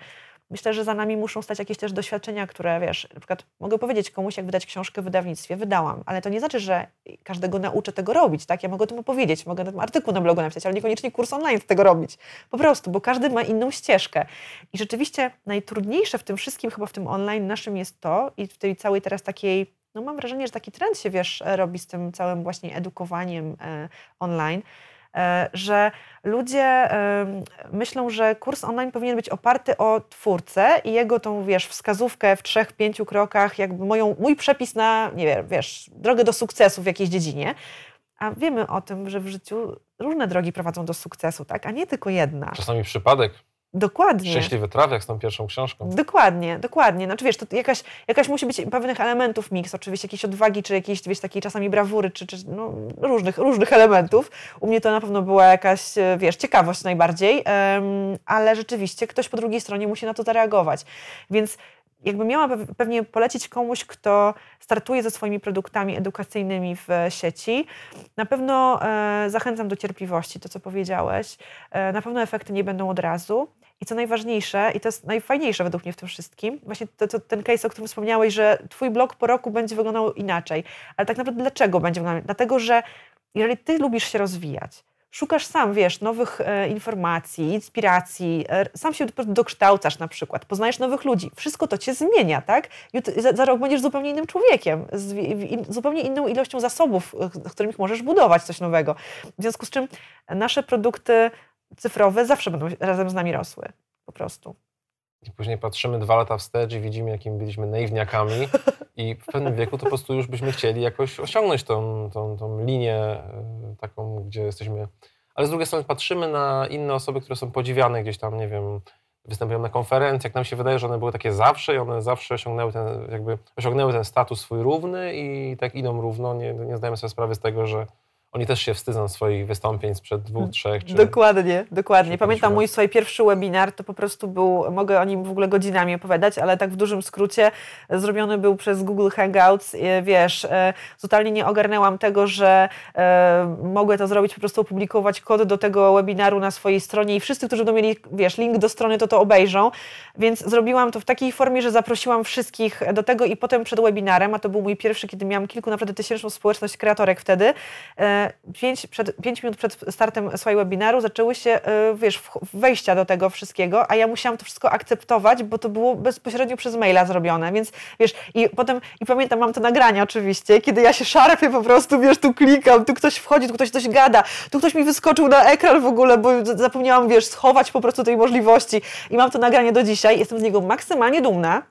Myślę, że za nami muszą stać jakieś też doświadczenia, które wiesz, na przykład mogę powiedzieć komuś, jak wydać książkę w wydawnictwie, wydałam, ale to nie znaczy, że każdego nauczę tego robić, tak? Ja mogę o tym opowiedzieć, mogę na tym artykuł na blogu napisać, ale niekoniecznie kurs online tego robić. Po prostu, bo każdy ma inną ścieżkę. I rzeczywiście najtrudniejsze w tym wszystkim, chyba w tym online naszym jest to i w tej całej teraz takiej, no mam wrażenie, że taki trend się, wiesz, robi z tym całym właśnie edukowaniem e, online, że ludzie myślą, że kurs online powinien być oparty o twórcę i jego tą, wiesz, wskazówkę w trzech, pięciu krokach, jakby moją, mój przepis na, nie wiem, wiesz, drogę do sukcesu w jakiejś dziedzinie. A wiemy o tym, że w życiu różne drogi prowadzą do sukcesu, tak? A nie tylko jedna. Czasami przypadek. Dokładnie. Szczęśliwy trawiak z tą pierwszą książką. Dokładnie, dokładnie. Znaczy wiesz, to jakaś, jakaś musi być pewnych elementów miks, oczywiście jakiejś odwagi, czy jakiejś, wiesz, takiej czasami brawury, czy, czy no, różnych, różnych elementów. U mnie to na pewno była jakaś, wiesz, ciekawość najbardziej, um, ale rzeczywiście ktoś po drugiej stronie musi na to zareagować. Więc jakby miała pewnie polecić komuś, kto startuje ze swoimi produktami edukacyjnymi w sieci, na pewno e, zachęcam do cierpliwości, to co powiedziałeś. E, na pewno efekty nie będą od razu. I co najważniejsze, i to jest najfajniejsze według mnie w tym wszystkim, właśnie to, to, ten case, o którym wspomniałeś, że twój blog po roku będzie wyglądał inaczej. Ale tak naprawdę dlaczego będzie wyglądał? Dlatego, że jeżeli ty lubisz się rozwijać, szukasz sam, wiesz, nowych e, informacji, inspiracji, e, sam się dokształcasz na przykład, poznajesz nowych ludzi, wszystko to cię zmienia, tak? Za, za rok będziesz zupełnie innym człowiekiem, z in, zupełnie inną ilością zasobów, z których możesz budować coś nowego. W związku z czym nasze produkty cyfrowe zawsze będą razem z nami rosły, po prostu. I później patrzymy dwa lata wstecz i widzimy, jakim byliśmy naiwniakami i w pewnym wieku to po prostu już byśmy chcieli jakoś osiągnąć tą, tą, tą linię e, taką, gdzie jesteśmy. Ale z drugiej strony patrzymy na inne osoby, które są podziwiane gdzieś tam, nie wiem, występują na konferencjach, nam się wydaje, że one były takie zawsze i one zawsze osiągnęły ten, jakby osiągnęły ten status swój równy i tak idą równo. Nie, nie zdajemy sobie sprawy z tego, że oni też się wstydzą swoich wystąpień sprzed dwóch, mm, trzech czy Dokładnie, dokładnie. Pamiętam mój swój pierwszy webinar, to po prostu był, mogę o nim w ogóle godzinami opowiadać, ale tak w dużym skrócie, zrobiony był przez Google Hangouts, wiesz, e, totalnie nie ogarnęłam tego, że e, mogę to zrobić, po prostu opublikować kod do tego webinaru na swojej stronie i wszyscy, którzy będą mieli, wiesz, link do strony, to to obejrzą, więc zrobiłam to w takiej formie, że zaprosiłam wszystkich do tego i potem przed webinarem, a to był mój pierwszy, kiedy miałam kilku naprawdę tysięczną społeczność kreatorek wtedy, e, pięć, przed, pięć minut przed startem swojego webinaru zaczęły się, e, wiesz, wejścia do tego wszystkiego, a ja musiałam to wszystko akceptować, bo to było bezpośrednio przez maila zrobione, więc wiesz, i potem, i pamiętam, mam to nagranie oczywiście, kiedy ja się szarpię po prostu, wiesz, tu klikam, tu ktoś wchodzi, tu ktoś coś gada, tu ktoś mi wyskoczył na ekran w ogóle, bo zapomniałam, wiesz, schować po prostu tej możliwości. I mam to nagranie do dzisiaj, jestem z niego maksymalnie dumna,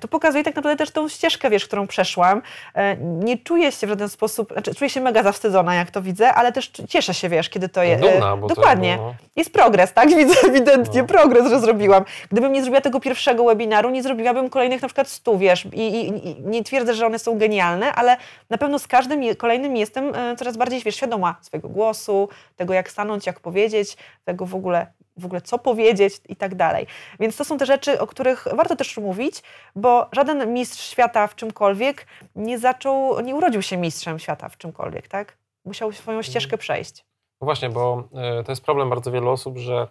to pokazuje tak naprawdę też tą ścieżkę, wiesz, którą przeszłam. E, nie czuję się w żaden sposób, znaczy czuję się mega zawstydzona, jak to widzę, ale też cieszę się, wiesz, kiedy to jest. Dumna, bo Dokładnie. To, no. Jest progres, tak? Widzę ewidentnie no. progres, że zrobiłam. Gdybym nie zrobiła tego pierwszego webinaru, nie zrobiłabym kolejnych na przykład stu, wiesz, i, i, i nie twierdzę, że one są genialne, ale na pewno z każdym kolejnym jestem e, coraz bardziej, wiesz, świadoma swojego głosu, tego jak stanąć, jak powiedzieć, tego w ogóle w ogóle co powiedzieć i tak dalej. Więc to są te rzeczy, o których warto też mówić, bo żaden mistrz świata w czymkolwiek nie zaczął, nie urodził się mistrzem świata w czymkolwiek, tak? Musiał swoją mhm. ścieżkę przejść. No właśnie, bo y, to jest problem bardzo wielu osób, że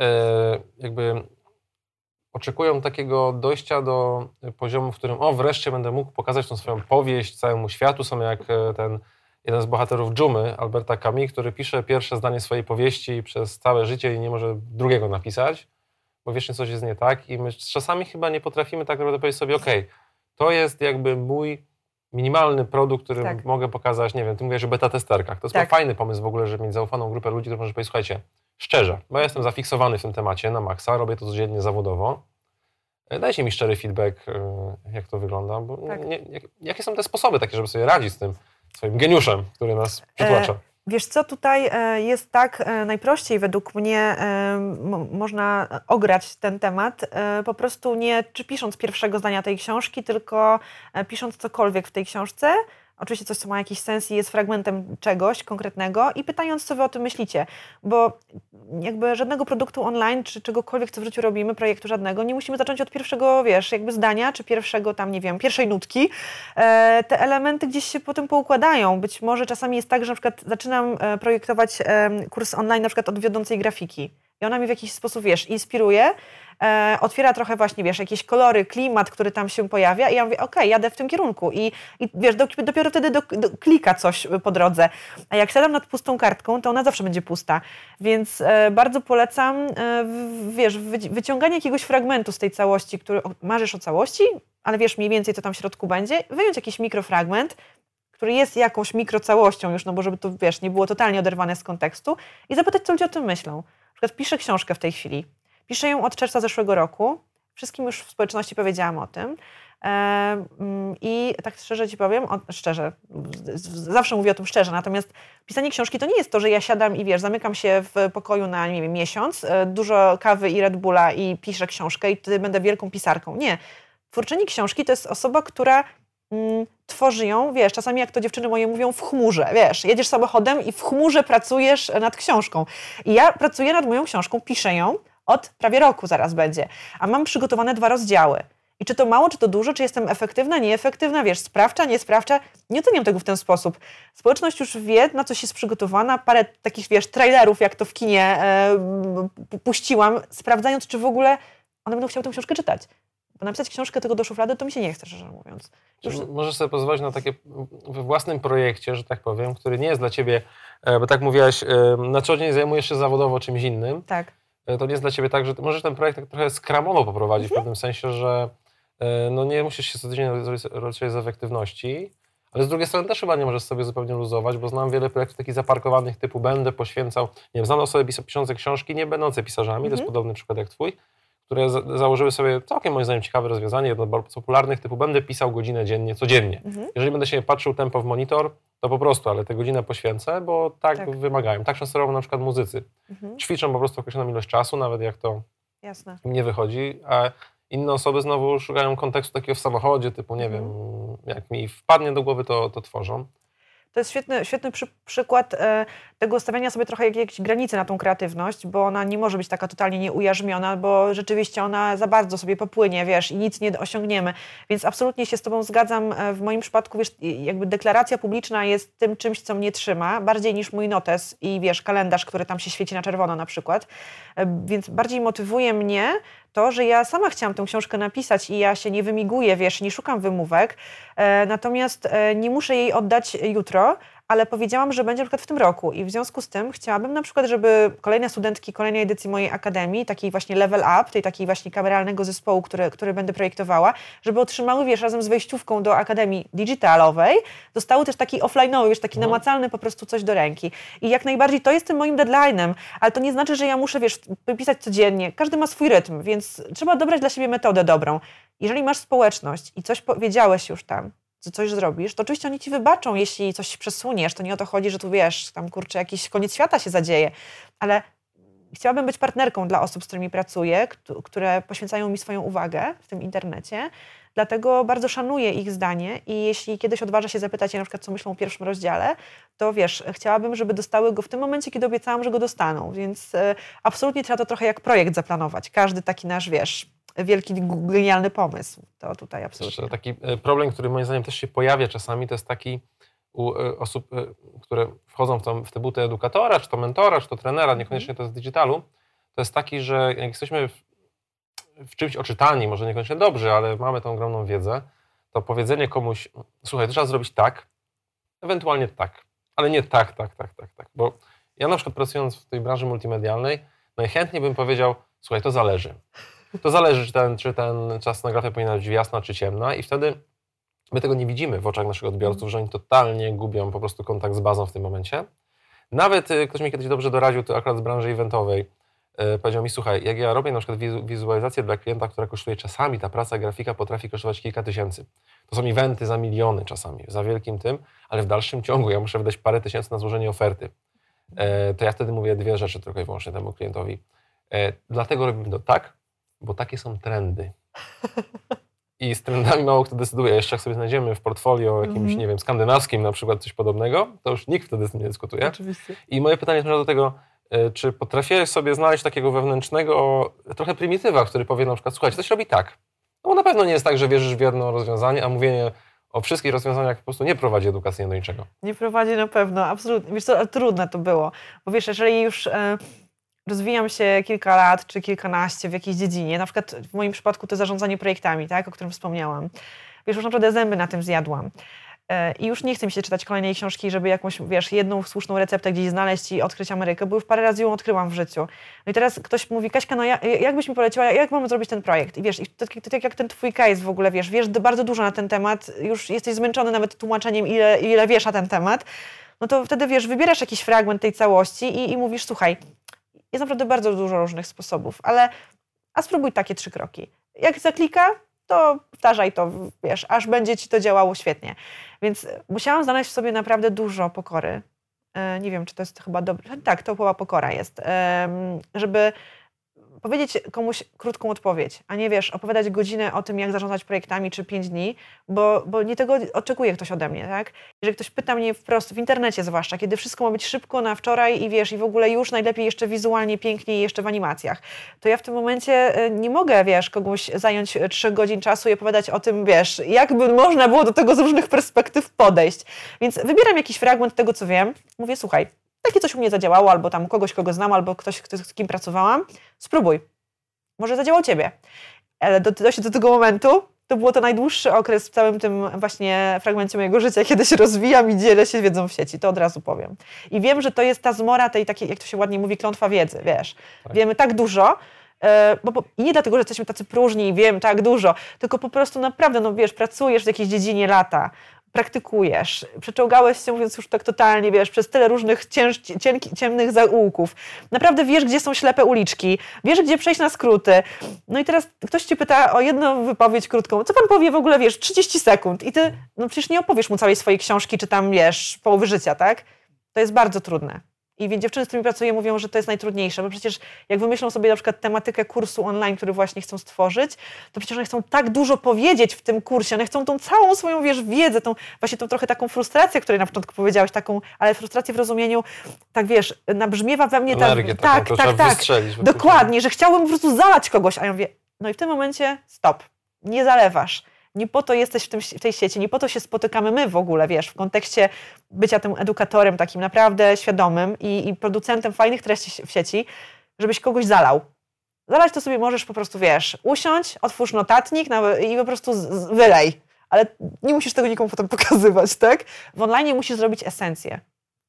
y, jakby oczekują takiego dojścia do poziomu, w którym o, wreszcie będę mógł pokazać tą swoją powieść całemu światu. Są jak e, ten jeden z bohaterów Dżumy, Alberta Camus, który pisze pierwsze zdanie swojej powieści przez całe życie i nie może drugiego napisać, bo wiecznie coś jest nie tak i my czasami chyba nie potrafimy tak naprawdę powiedzieć sobie, ok, to jest jakby mój minimalny produkt, który tak. mogę pokazać, nie wiem, ty mówisz o beta testerkach. To jest tak. fajny pomysł w ogóle, żeby mieć zaufaną grupę ludzi, którzy może powiedzieć, słuchajcie, szczerze, bo ja jestem zafiksowany w tym temacie na maksa, robię to codziennie zawodowo. E, dajcie mi szczery feedback, e, jak to wygląda, bo tak. nie, jak, jakie są te sposoby takie, żeby sobie radzić z tym swoim geniuszem, który nas przytłacza. E Wiesz co, tutaj jest tak najprościej według mnie można ograć ten temat, po prostu nie czy pisząc pierwszego zdania tej książki, tylko pisząc cokolwiek w tej książce, oczywiście coś, co ma jakiś sens i jest fragmentem czegoś konkretnego i pytając, co wy o tym myślicie, bo jakby żadnego produktu online, czy czegokolwiek, co w życiu robimy, projektu żadnego, nie musimy zacząć od pierwszego, wiesz, jakby zdania, czy pierwszego tam, nie wiem, pierwszej nutki. E, te elementy gdzieś się potem poukładają. Być może czasami jest tak, że na przykład zaczynam e, projektować kurs online na przykład od wiodącej grafiki i ona mi w jakiś sposób, wiesz, inspiruje, e, otwiera trochę właśnie, wiesz, jakieś kolory, klimat, który tam się pojawia i ja mówię, okej, okay, jadę w tym kierunku i, i wiesz, do, dopiero wtedy do, do, klika coś po drodze. A jak siadam nad pustą kartką, to ona zawsze będzie pusta. Więc e, bardzo polecam, e, w, wiesz, wyciąganie jakiegoś fragmentu z tej całości, który marzysz o całości, ale wiesz mniej więcej, co tam w środku będzie, wyjąć jakiś mikrofragment, który jest jakąś mikrocałością już, no bo żeby to, wiesz, nie było totalnie oderwane z kontekstu i zapytać, co ludzie o tym myślą przykład piszę książkę w tej chwili. Piszę ją od czerwca zeszłego roku. Wszystkim już w społeczności powiedziałam o tym. I tak szczerze ci powiem, szczerze, zawsze mówię o tym szczerze, natomiast pisanie książki to nie jest to, że ja siadam i wiesz, zamykam się w pokoju na, nie wiem, miesiąc, e, dużo kawy i Red Bulla i piszę książkę i wtedy będę wielką pisarką. Nie. Twórczyni książki to jest osoba, która mm, tworzy ją, wiesz, czasami jak to dziewczyny moje mówią, w chmurze, wiesz, jedziesz samochodem i w chmurze pracujesz nad książką. I ja pracuję nad moją książką, piszę ją od prawie roku zaraz będzie, a mam przygotowane dwa rozdziały. I czy to mało, czy to dużo, czy jestem efektywna, nieefektywna, wiesz, sprawcza, niesprawcza, nie oceniam tego w ten sposób. Społeczność już wie, na coś jest przygotowana, parę takich, wiesz, trailerów, jak to w kinie e, puściłam, sprawdzając, czy w ogóle one będą chciały tę książkę czytać. Bo napisać książkę tego do szuflady, to mi się nie chce, szczerze mówiąc. Już... Możesz sobie pozwolić na takie we własnym projekcie, że tak powiem, który nie jest dla ciebie, e, bo tak mówiłaś, e, na co dzień zajmujesz się zawodowo czymś innym. Tak. E, to nie jest dla ciebie tak, że możesz ten projekt tak trochę skramowo poprowadzić mhm. w pewnym sensie, że no nie musisz się codziennie rozwijać z efektywności, ale z drugiej strony też chyba nie możesz sobie zupełnie luzować, bo znam wiele projektów takich zaparkowanych typu będę poświęcał, nie wiem, znam osoby piszące książki, nie będące pisarzami, to jest mhm. podobny przykład jak twój, które założyły sobie całkiem moim zdaniem ciekawe rozwiązanie, jedno z bardzo popularnych, typu będę pisał godzinę dziennie, codziennie. Mhm. Jeżeli będę się patrzył tempo w monitor, to po prostu, ale tę godzinę poświęcę, bo tak, tak. wymagają. Tak często robią na przykład muzycy. Mhm. Ćwiczą po prostu określoną ilość czasu, nawet jak to Jasne. nie wychodzi, a inne osoby znowu szukają kontekstu takiego w samochodzie, typu nie mhm. wiem, jak mi wpadnie do głowy, to, to tworzą. To jest świetny, świetny przy, przykład e, tego stawiania sobie trochę jak, jakiejś granicy na tą kreatywność, bo ona nie może być taka totalnie nieujarzmiona, bo rzeczywiście ona za bardzo sobie popłynie, wiesz, i nic nie osiągniemy. Więc absolutnie się z Tobą zgadzam. E, w moim przypadku, wiesz, jakby deklaracja publiczna jest tym czymś, co mnie trzyma, bardziej niż mój notes i, wiesz, kalendarz, który tam się świeci na czerwono na przykład. E, więc bardziej motywuje mnie to, że ja sama chciałam tę książkę napisać i ja się nie wymiguję, wiesz, nie szukam wymówek, e, natomiast e, nie muszę jej oddać jutro, ale powiedziałam, że będzie na przykład w tym roku i w związku z tym chciałabym na przykład, żeby kolejne studentki kolejnej edycji mojej akademii, takiej właśnie level up, tej takiej właśnie kameralnego zespołu, który, który będę projektowała, żeby otrzymały, wiesz, razem z wejściówką do akademii digitalowej, dostały też taki offline'owy, wiesz, taki no. namacalny po prostu coś do ręki. I jak najbardziej to jest tym moim deadline'em, ale to nie znaczy, że ja muszę, wiesz, pisać codziennie. Każdy ma swój rytm, więc trzeba dobrać dla siebie metodę dobrą. Jeżeli masz społeczność i coś powiedziałeś już tam, coś zrobisz, to oczywiście oni ci wybaczą, jeśli coś przesuniesz. To nie o to chodzi, że tu wiesz, tam kurczę, jakiś koniec świata się zadzieje, ale chciałabym być partnerką dla osób, z którymi pracuję, które poświęcają mi swoją uwagę w tym internecie. Dlatego bardzo szanuję ich zdanie i jeśli kiedyś odważę się zapytać je na przykład, co myślą o pierwszym rozdziale, to wiesz, chciałabym, żeby dostały go w tym momencie, kiedy obiecałam, że go dostaną. Więc y, absolutnie trzeba to trochę jak projekt zaplanować. Każdy taki nasz, wiesz, wielki, genialny pomysł. To tutaj absolutnie. Taki e, problem, który moim zdaniem też się pojawia czasami, to jest taki u e, osób, e, które wchodzą w, tą, w te buty edukatora, czy to mentora, czy to trenera, niekoniecznie to z digitalu, to jest taki, że jak jesteśmy w, w czymś oczytani, może niekoniecznie dobrze, ale mamy tą ogromną wiedzę, to powiedzenie komuś, słuchaj, trzeba zrobić tak, ewentualnie tak, ale nie tak, tak, tak, tak, tak. Bo ja na przykład pracując w tej branży multimedialnej, najchętniej bym powiedział, słuchaj, to zależy. To zależy, czy ten, czy ten czas na powinna być jasna, czy ciemna i wtedy My tego nie widzimy w oczach naszych odbiorców, że oni totalnie gubią po prostu kontakt z bazą w tym momencie. Nawet y, ktoś mi kiedyś dobrze doradził, to akurat z branży eventowej, yy, powiedział mi, słuchaj, jak ja robię na przykład wizualizację dla klienta, która kosztuje czasami, ta praca grafika potrafi kosztować kilka tysięcy. To są eventy za miliony czasami, za wielkim tym, ale w dalszym ciągu ja muszę wydać parę tysięcy na złożenie oferty. Yy, to ja wtedy mówię dwie rzeczy tylko i wyłącznie temu klientowi. Dlatego robimy to tak, bo takie są trendy. I z trendami mało kto decyduje. Jeszcze jak sobie znajdziemy w portfolio jakimś, mm -hmm. nie wiem, skandynawskim na przykład coś podobnego, to już nikt wtedy z tym nie dyskutuje. Oczywiście. I moje pytanie zmierza do tego, e, czy potrafię sobie znaleźć takiego wewnętrznego trochę prymitywa, który powie na przykład, słuchajcie, to się robi tak. No bo na pewno nie jest tak, że wierzysz w jedno rozwiązanie, a mówienie o wszystkich rozwiązaniach po prostu nie prowadzi edukacyjnie do niczego. Nie prowadzi na pewno, absolutnie. Wiesz co, trudne to było. Bo wiesz, jeżeli już... E, rozwijam się kilka lat czy kilkanaście w jakiejś dziedzinie, na przykład w moim przypadku to zarządzanie projektami, tak, o którym wspomniałam. Wiesz, już naprawdę zęby na tym zjadłam. E, I już nie chcę mi się czytać kolejnej książki, żeby jakąś, wiesz, jedną słuszną receptę gdzieś znaleźć i odkryć Amerykę, bo już parę razy ją odkryłam w życiu. No i teraz ktoś mówi, Kaśka, no jak byś mi poleciła, jak mamy zrobić ten projekt? I wiesz, i to, to, tak jak ten twój case w ogóle, wiesz, wiesz bardzo dużo na ten temat, już jesteś zmęczony nawet tłumaczeniem, ile, ile wiesz na ten temat, no to wtedy, wiesz, wybierasz jakiś fragment tej całości i, i mówisz, słuchaj, jest naprawdę bardzo dużo różnych sposobów, ale a spróbuj takie trzy kroki. Jak zaklika, to powtarzaj to, wiesz, aż będzie ci to działało świetnie. Więc musiałam znaleźć w sobie naprawdę dużo pokory. E, nie wiem, czy to jest chyba dobre. Tak, to była pokora jest. Żeby powiedzieć komuś krótką odpowiedź, a nie wiesz, opowiadać godzinę o tym, jak zarządzać projektami, czy pięć dni, bo, bo nie tego oczekuje ktoś ode mnie, tak? Jeżeli ktoś pyta mnie wprost, w internecie zwłaszcza, kiedy wszystko ma być szybko, na wczoraj i wiesz, i w ogóle już najlepiej jeszcze wizualnie, pięknie i jeszcze w animacjach, to ja w tym momencie e, nie mogę, wiesz, kogoś zająć trzy godzin czasu i opowiadać o tym, wiesz, jakby można było do tego z różnych perspektyw podejść. Więc wybieram jakiś fragment tego, co wiem, mówię, słuchaj, takie coś u mnie zadziałało, albo tam kogoś, kogo znam, albo ktoś, kto, z kim pracowałam, spróbuj. Może zadziała u Ciebie. Ale do, do, do tego momentu to było to najdłuższy okres w całym tym właśnie fragmencie mojego życia, kiedy się rozwijam i dzielę się wiedzą w sieci, to od razu powiem. I wiem, że to jest ta zmora tej takiej, jak to się ładnie mówi, klątwa wiedzy, wiesz. Tak. Wiemy tak dużo, e, bo, bo, i nie dlatego, że jesteśmy tacy próżni i wiem tak dużo, tylko po prostu naprawdę, no wiesz, pracujesz w jakiejś dziedzinie lata, praktykujesz, przeczołgałeś się, mówiąc już tak totalnie, wiesz, przez tyle różnych cięż, cien, ciemnych zaułków. Naprawdę wiesz, gdzie są ślepe uliczki, wiesz, gdzie przejść na skróty. No i teraz ktoś ci pyta o jedną wypowiedź krótką. Co pan powie w ogóle, wiesz, 30 sekund i ty, no przecież nie opowiesz mu całej swojej książki, czy tam, wiesz, połowy życia, tak? To jest bardzo trudne. I dziewczyny, z którymi pracuję, mówią, że to jest najtrudniejsze, bo przecież jak wymyślą sobie na przykład tematykę kursu online, który właśnie chcą stworzyć, to przecież one chcą tak dużo powiedzieć w tym kursie, one chcą tą całą swoją, wiesz, wiedzę, tą właśnie tą trochę taką frustrację, której na początku powiedziałeś, taką, ale frustrację w rozumieniu, tak wiesz, nabrzmiewa we mnie ta... Energię, tak, tak, tak, dokładnie, że chciałbym po prostu zalać kogoś, a ja mówię, no i w tym momencie stop, nie zalewasz nie po to jesteś w, tym, w tej sieci, nie po to się spotykamy my w ogóle, wiesz, w kontekście bycia tym edukatorem takim naprawdę świadomym i, i producentem fajnych treści w sieci, żebyś kogoś zalał. Zalać to sobie możesz po prostu, wiesz, usiąść, otwórz notatnik i po prostu wylej. Ale nie musisz tego nikomu potem pokazywać, tak? W online musisz zrobić esencję.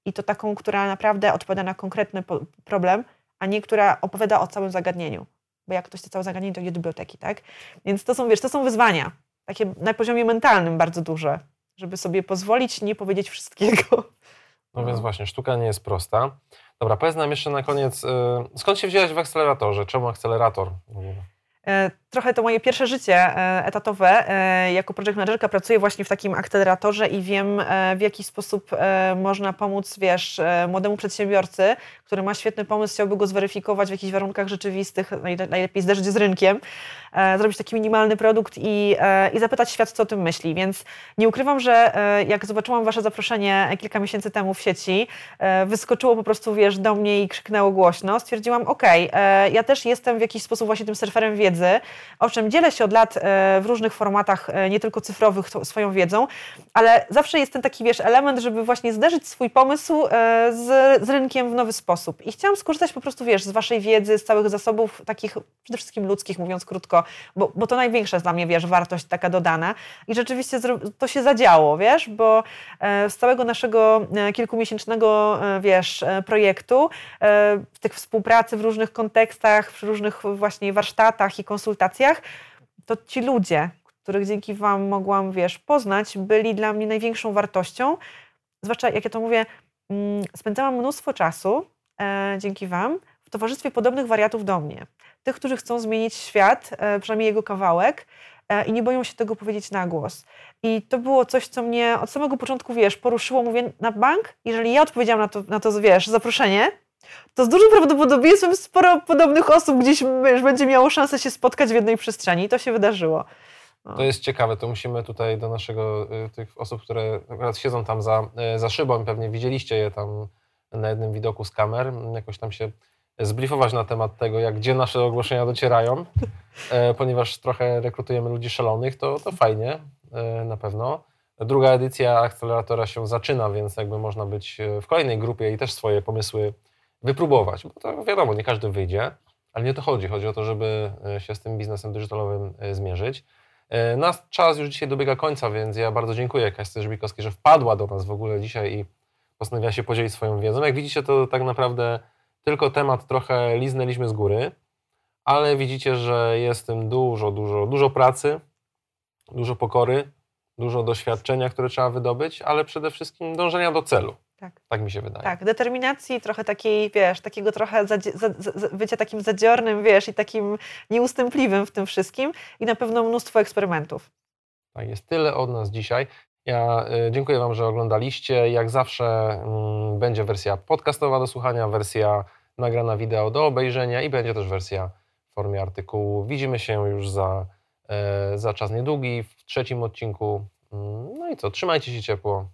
I to taką, która naprawdę odpowiada na konkretny problem, a nie która opowiada o całym zagadnieniu. Bo jak ktoś chce całe zagadnienie, to idzie do biblioteki, tak? Więc to są, wiesz, to są wyzwania takie na poziomie mentalnym bardzo duże, żeby sobie pozwolić nie powiedzieć wszystkiego. No więc właśnie, sztuka nie jest prosta. Dobra, powiedz nam jeszcze na koniec, y, skąd się wziąłeś w akceleratorze? Czemu akcelerator? E, trochę to moje pierwsze życie e, etatowe. E, jako project managerka pracuję właśnie w takim akceleratorze i wiem, w jaki sposób można pomóc, wiesz, młodemu przedsiębiorcy, który ma świetny pomysł, chciałby go zweryfikować w jakichś warunkach rzeczywistych, najlepiej zderzyć z rynkiem, zrobić taki minimalny produkt i, i zapytać świat, co o tym myśli. Więc nie ukrywam, że jak zobaczyłam wasze zaproszenie kilka miesięcy temu w sieci, wyskoczyło po prostu, wiesz, do mnie i krzyknęło głośno. Stwierdziłam, okay, ja też jestem w jakiś sposób właśnie tym surferem wiedzy, wiedzy, czym dzielę się od lat e, w różnych formatach, e, nie tylko cyfrowych, swoją wiedzą, ale zawsze jest ten taki, wiesz, element, żeby właśnie zderzyć swój pomysł e, z, z rynkiem w nowy sposób. I chciałam skorzystać po prostu, wiesz, z waszej wiedzy, z całych zasobów takich przede wszystkim ludzkich, mówiąc krótko, bo, bo to największa jest dla mnie, wiesz, wartość taka dodana. I rzeczywiście to się zadziało, wiesz, bo z całego naszego kilkumiesięcznego, wiesz, projektu, tych współpracy w różnych kontekstach, w różnych właśnie warsztatach i konsultacjach, to ci ludzie, których dzięki Wam mogłam, wiesz, poznać, byli dla mnie największą wartością. Zwłaszcza, jak ja to mówię, mm, spędzałam mnóstwo czasu e, dzięki Wam w towarzystwie podobnych wariatów do mnie. Tych, którzy chcą zmienić świat, e, przynajmniej jego kawałek, e, i nie boją się tego powiedzieć na głos. I to było coś, co mnie od samego początku, wiesz, poruszyło. Mówię, na bank, jeżeli ja odpowiedziałam na to, na to wiesz, zaproszenie, to z dużym prawdopodobieństwem sporo podobnych osób gdzieś będzie miało szansę się spotkać w jednej przestrzeni. I to się wydarzyło. No. To jest ciekawe, to musimy tutaj do naszego, y, tych osób, które akurat siedzą tam za, y, za szybą, pewnie widzieliście je tam na jednym widoku z kamer, jakoś tam się zblifować na temat tego, jak gdzie nasze ogłoszenia docierają, e, ponieważ trochę rekrutujemy ludzi szalonych, to, to fajnie e, na pewno. Druga edycja akceleratora się zaczyna, więc jakby można być e, w kolejnej grupie i też swoje pomysły wypróbować, bo to wiadomo, nie każdy wyjdzie, ale nie o to chodzi. Chodzi o to, żeby się z tym biznesem digitalowym zmierzyć. Nasz czas już dzisiaj dobiega końca, więc ja bardzo dziękuję Kaście Żbikowskiej, że wpadła do nas w ogóle dzisiaj i postanowiła się podzielić swoją wiedzą. Jak widzicie, to tak naprawdę tylko temat trochę liznęliśmy z góry, ale widzicie, że jest w tym dużo, dużo, dużo pracy, dużo pokory, dużo doświadczenia, które trzeba wydobyć, ale przede wszystkim dążenia do celu. Tak. tak mi się wydaje. Tak, determinacji, trochę takiej, wiesz, takiego trochę zadzie, za, za, bycia takim zadziornym, wiesz, i takim nieustępliwym w tym wszystkim i na pewno mnóstwo eksperymentów. Tak, jest tyle od nas dzisiaj. Ja y, dziękuję Wam, że oglądaliście. Jak zawsze mm, będzie wersja podcastowa do słuchania, wersja nagrana wideo do obejrzenia i będzie też wersja w formie artykułu. Widzimy się już za, e, za czas niedługi w trzecim odcinku. Mm, no i co, trzymajcie się ciepło.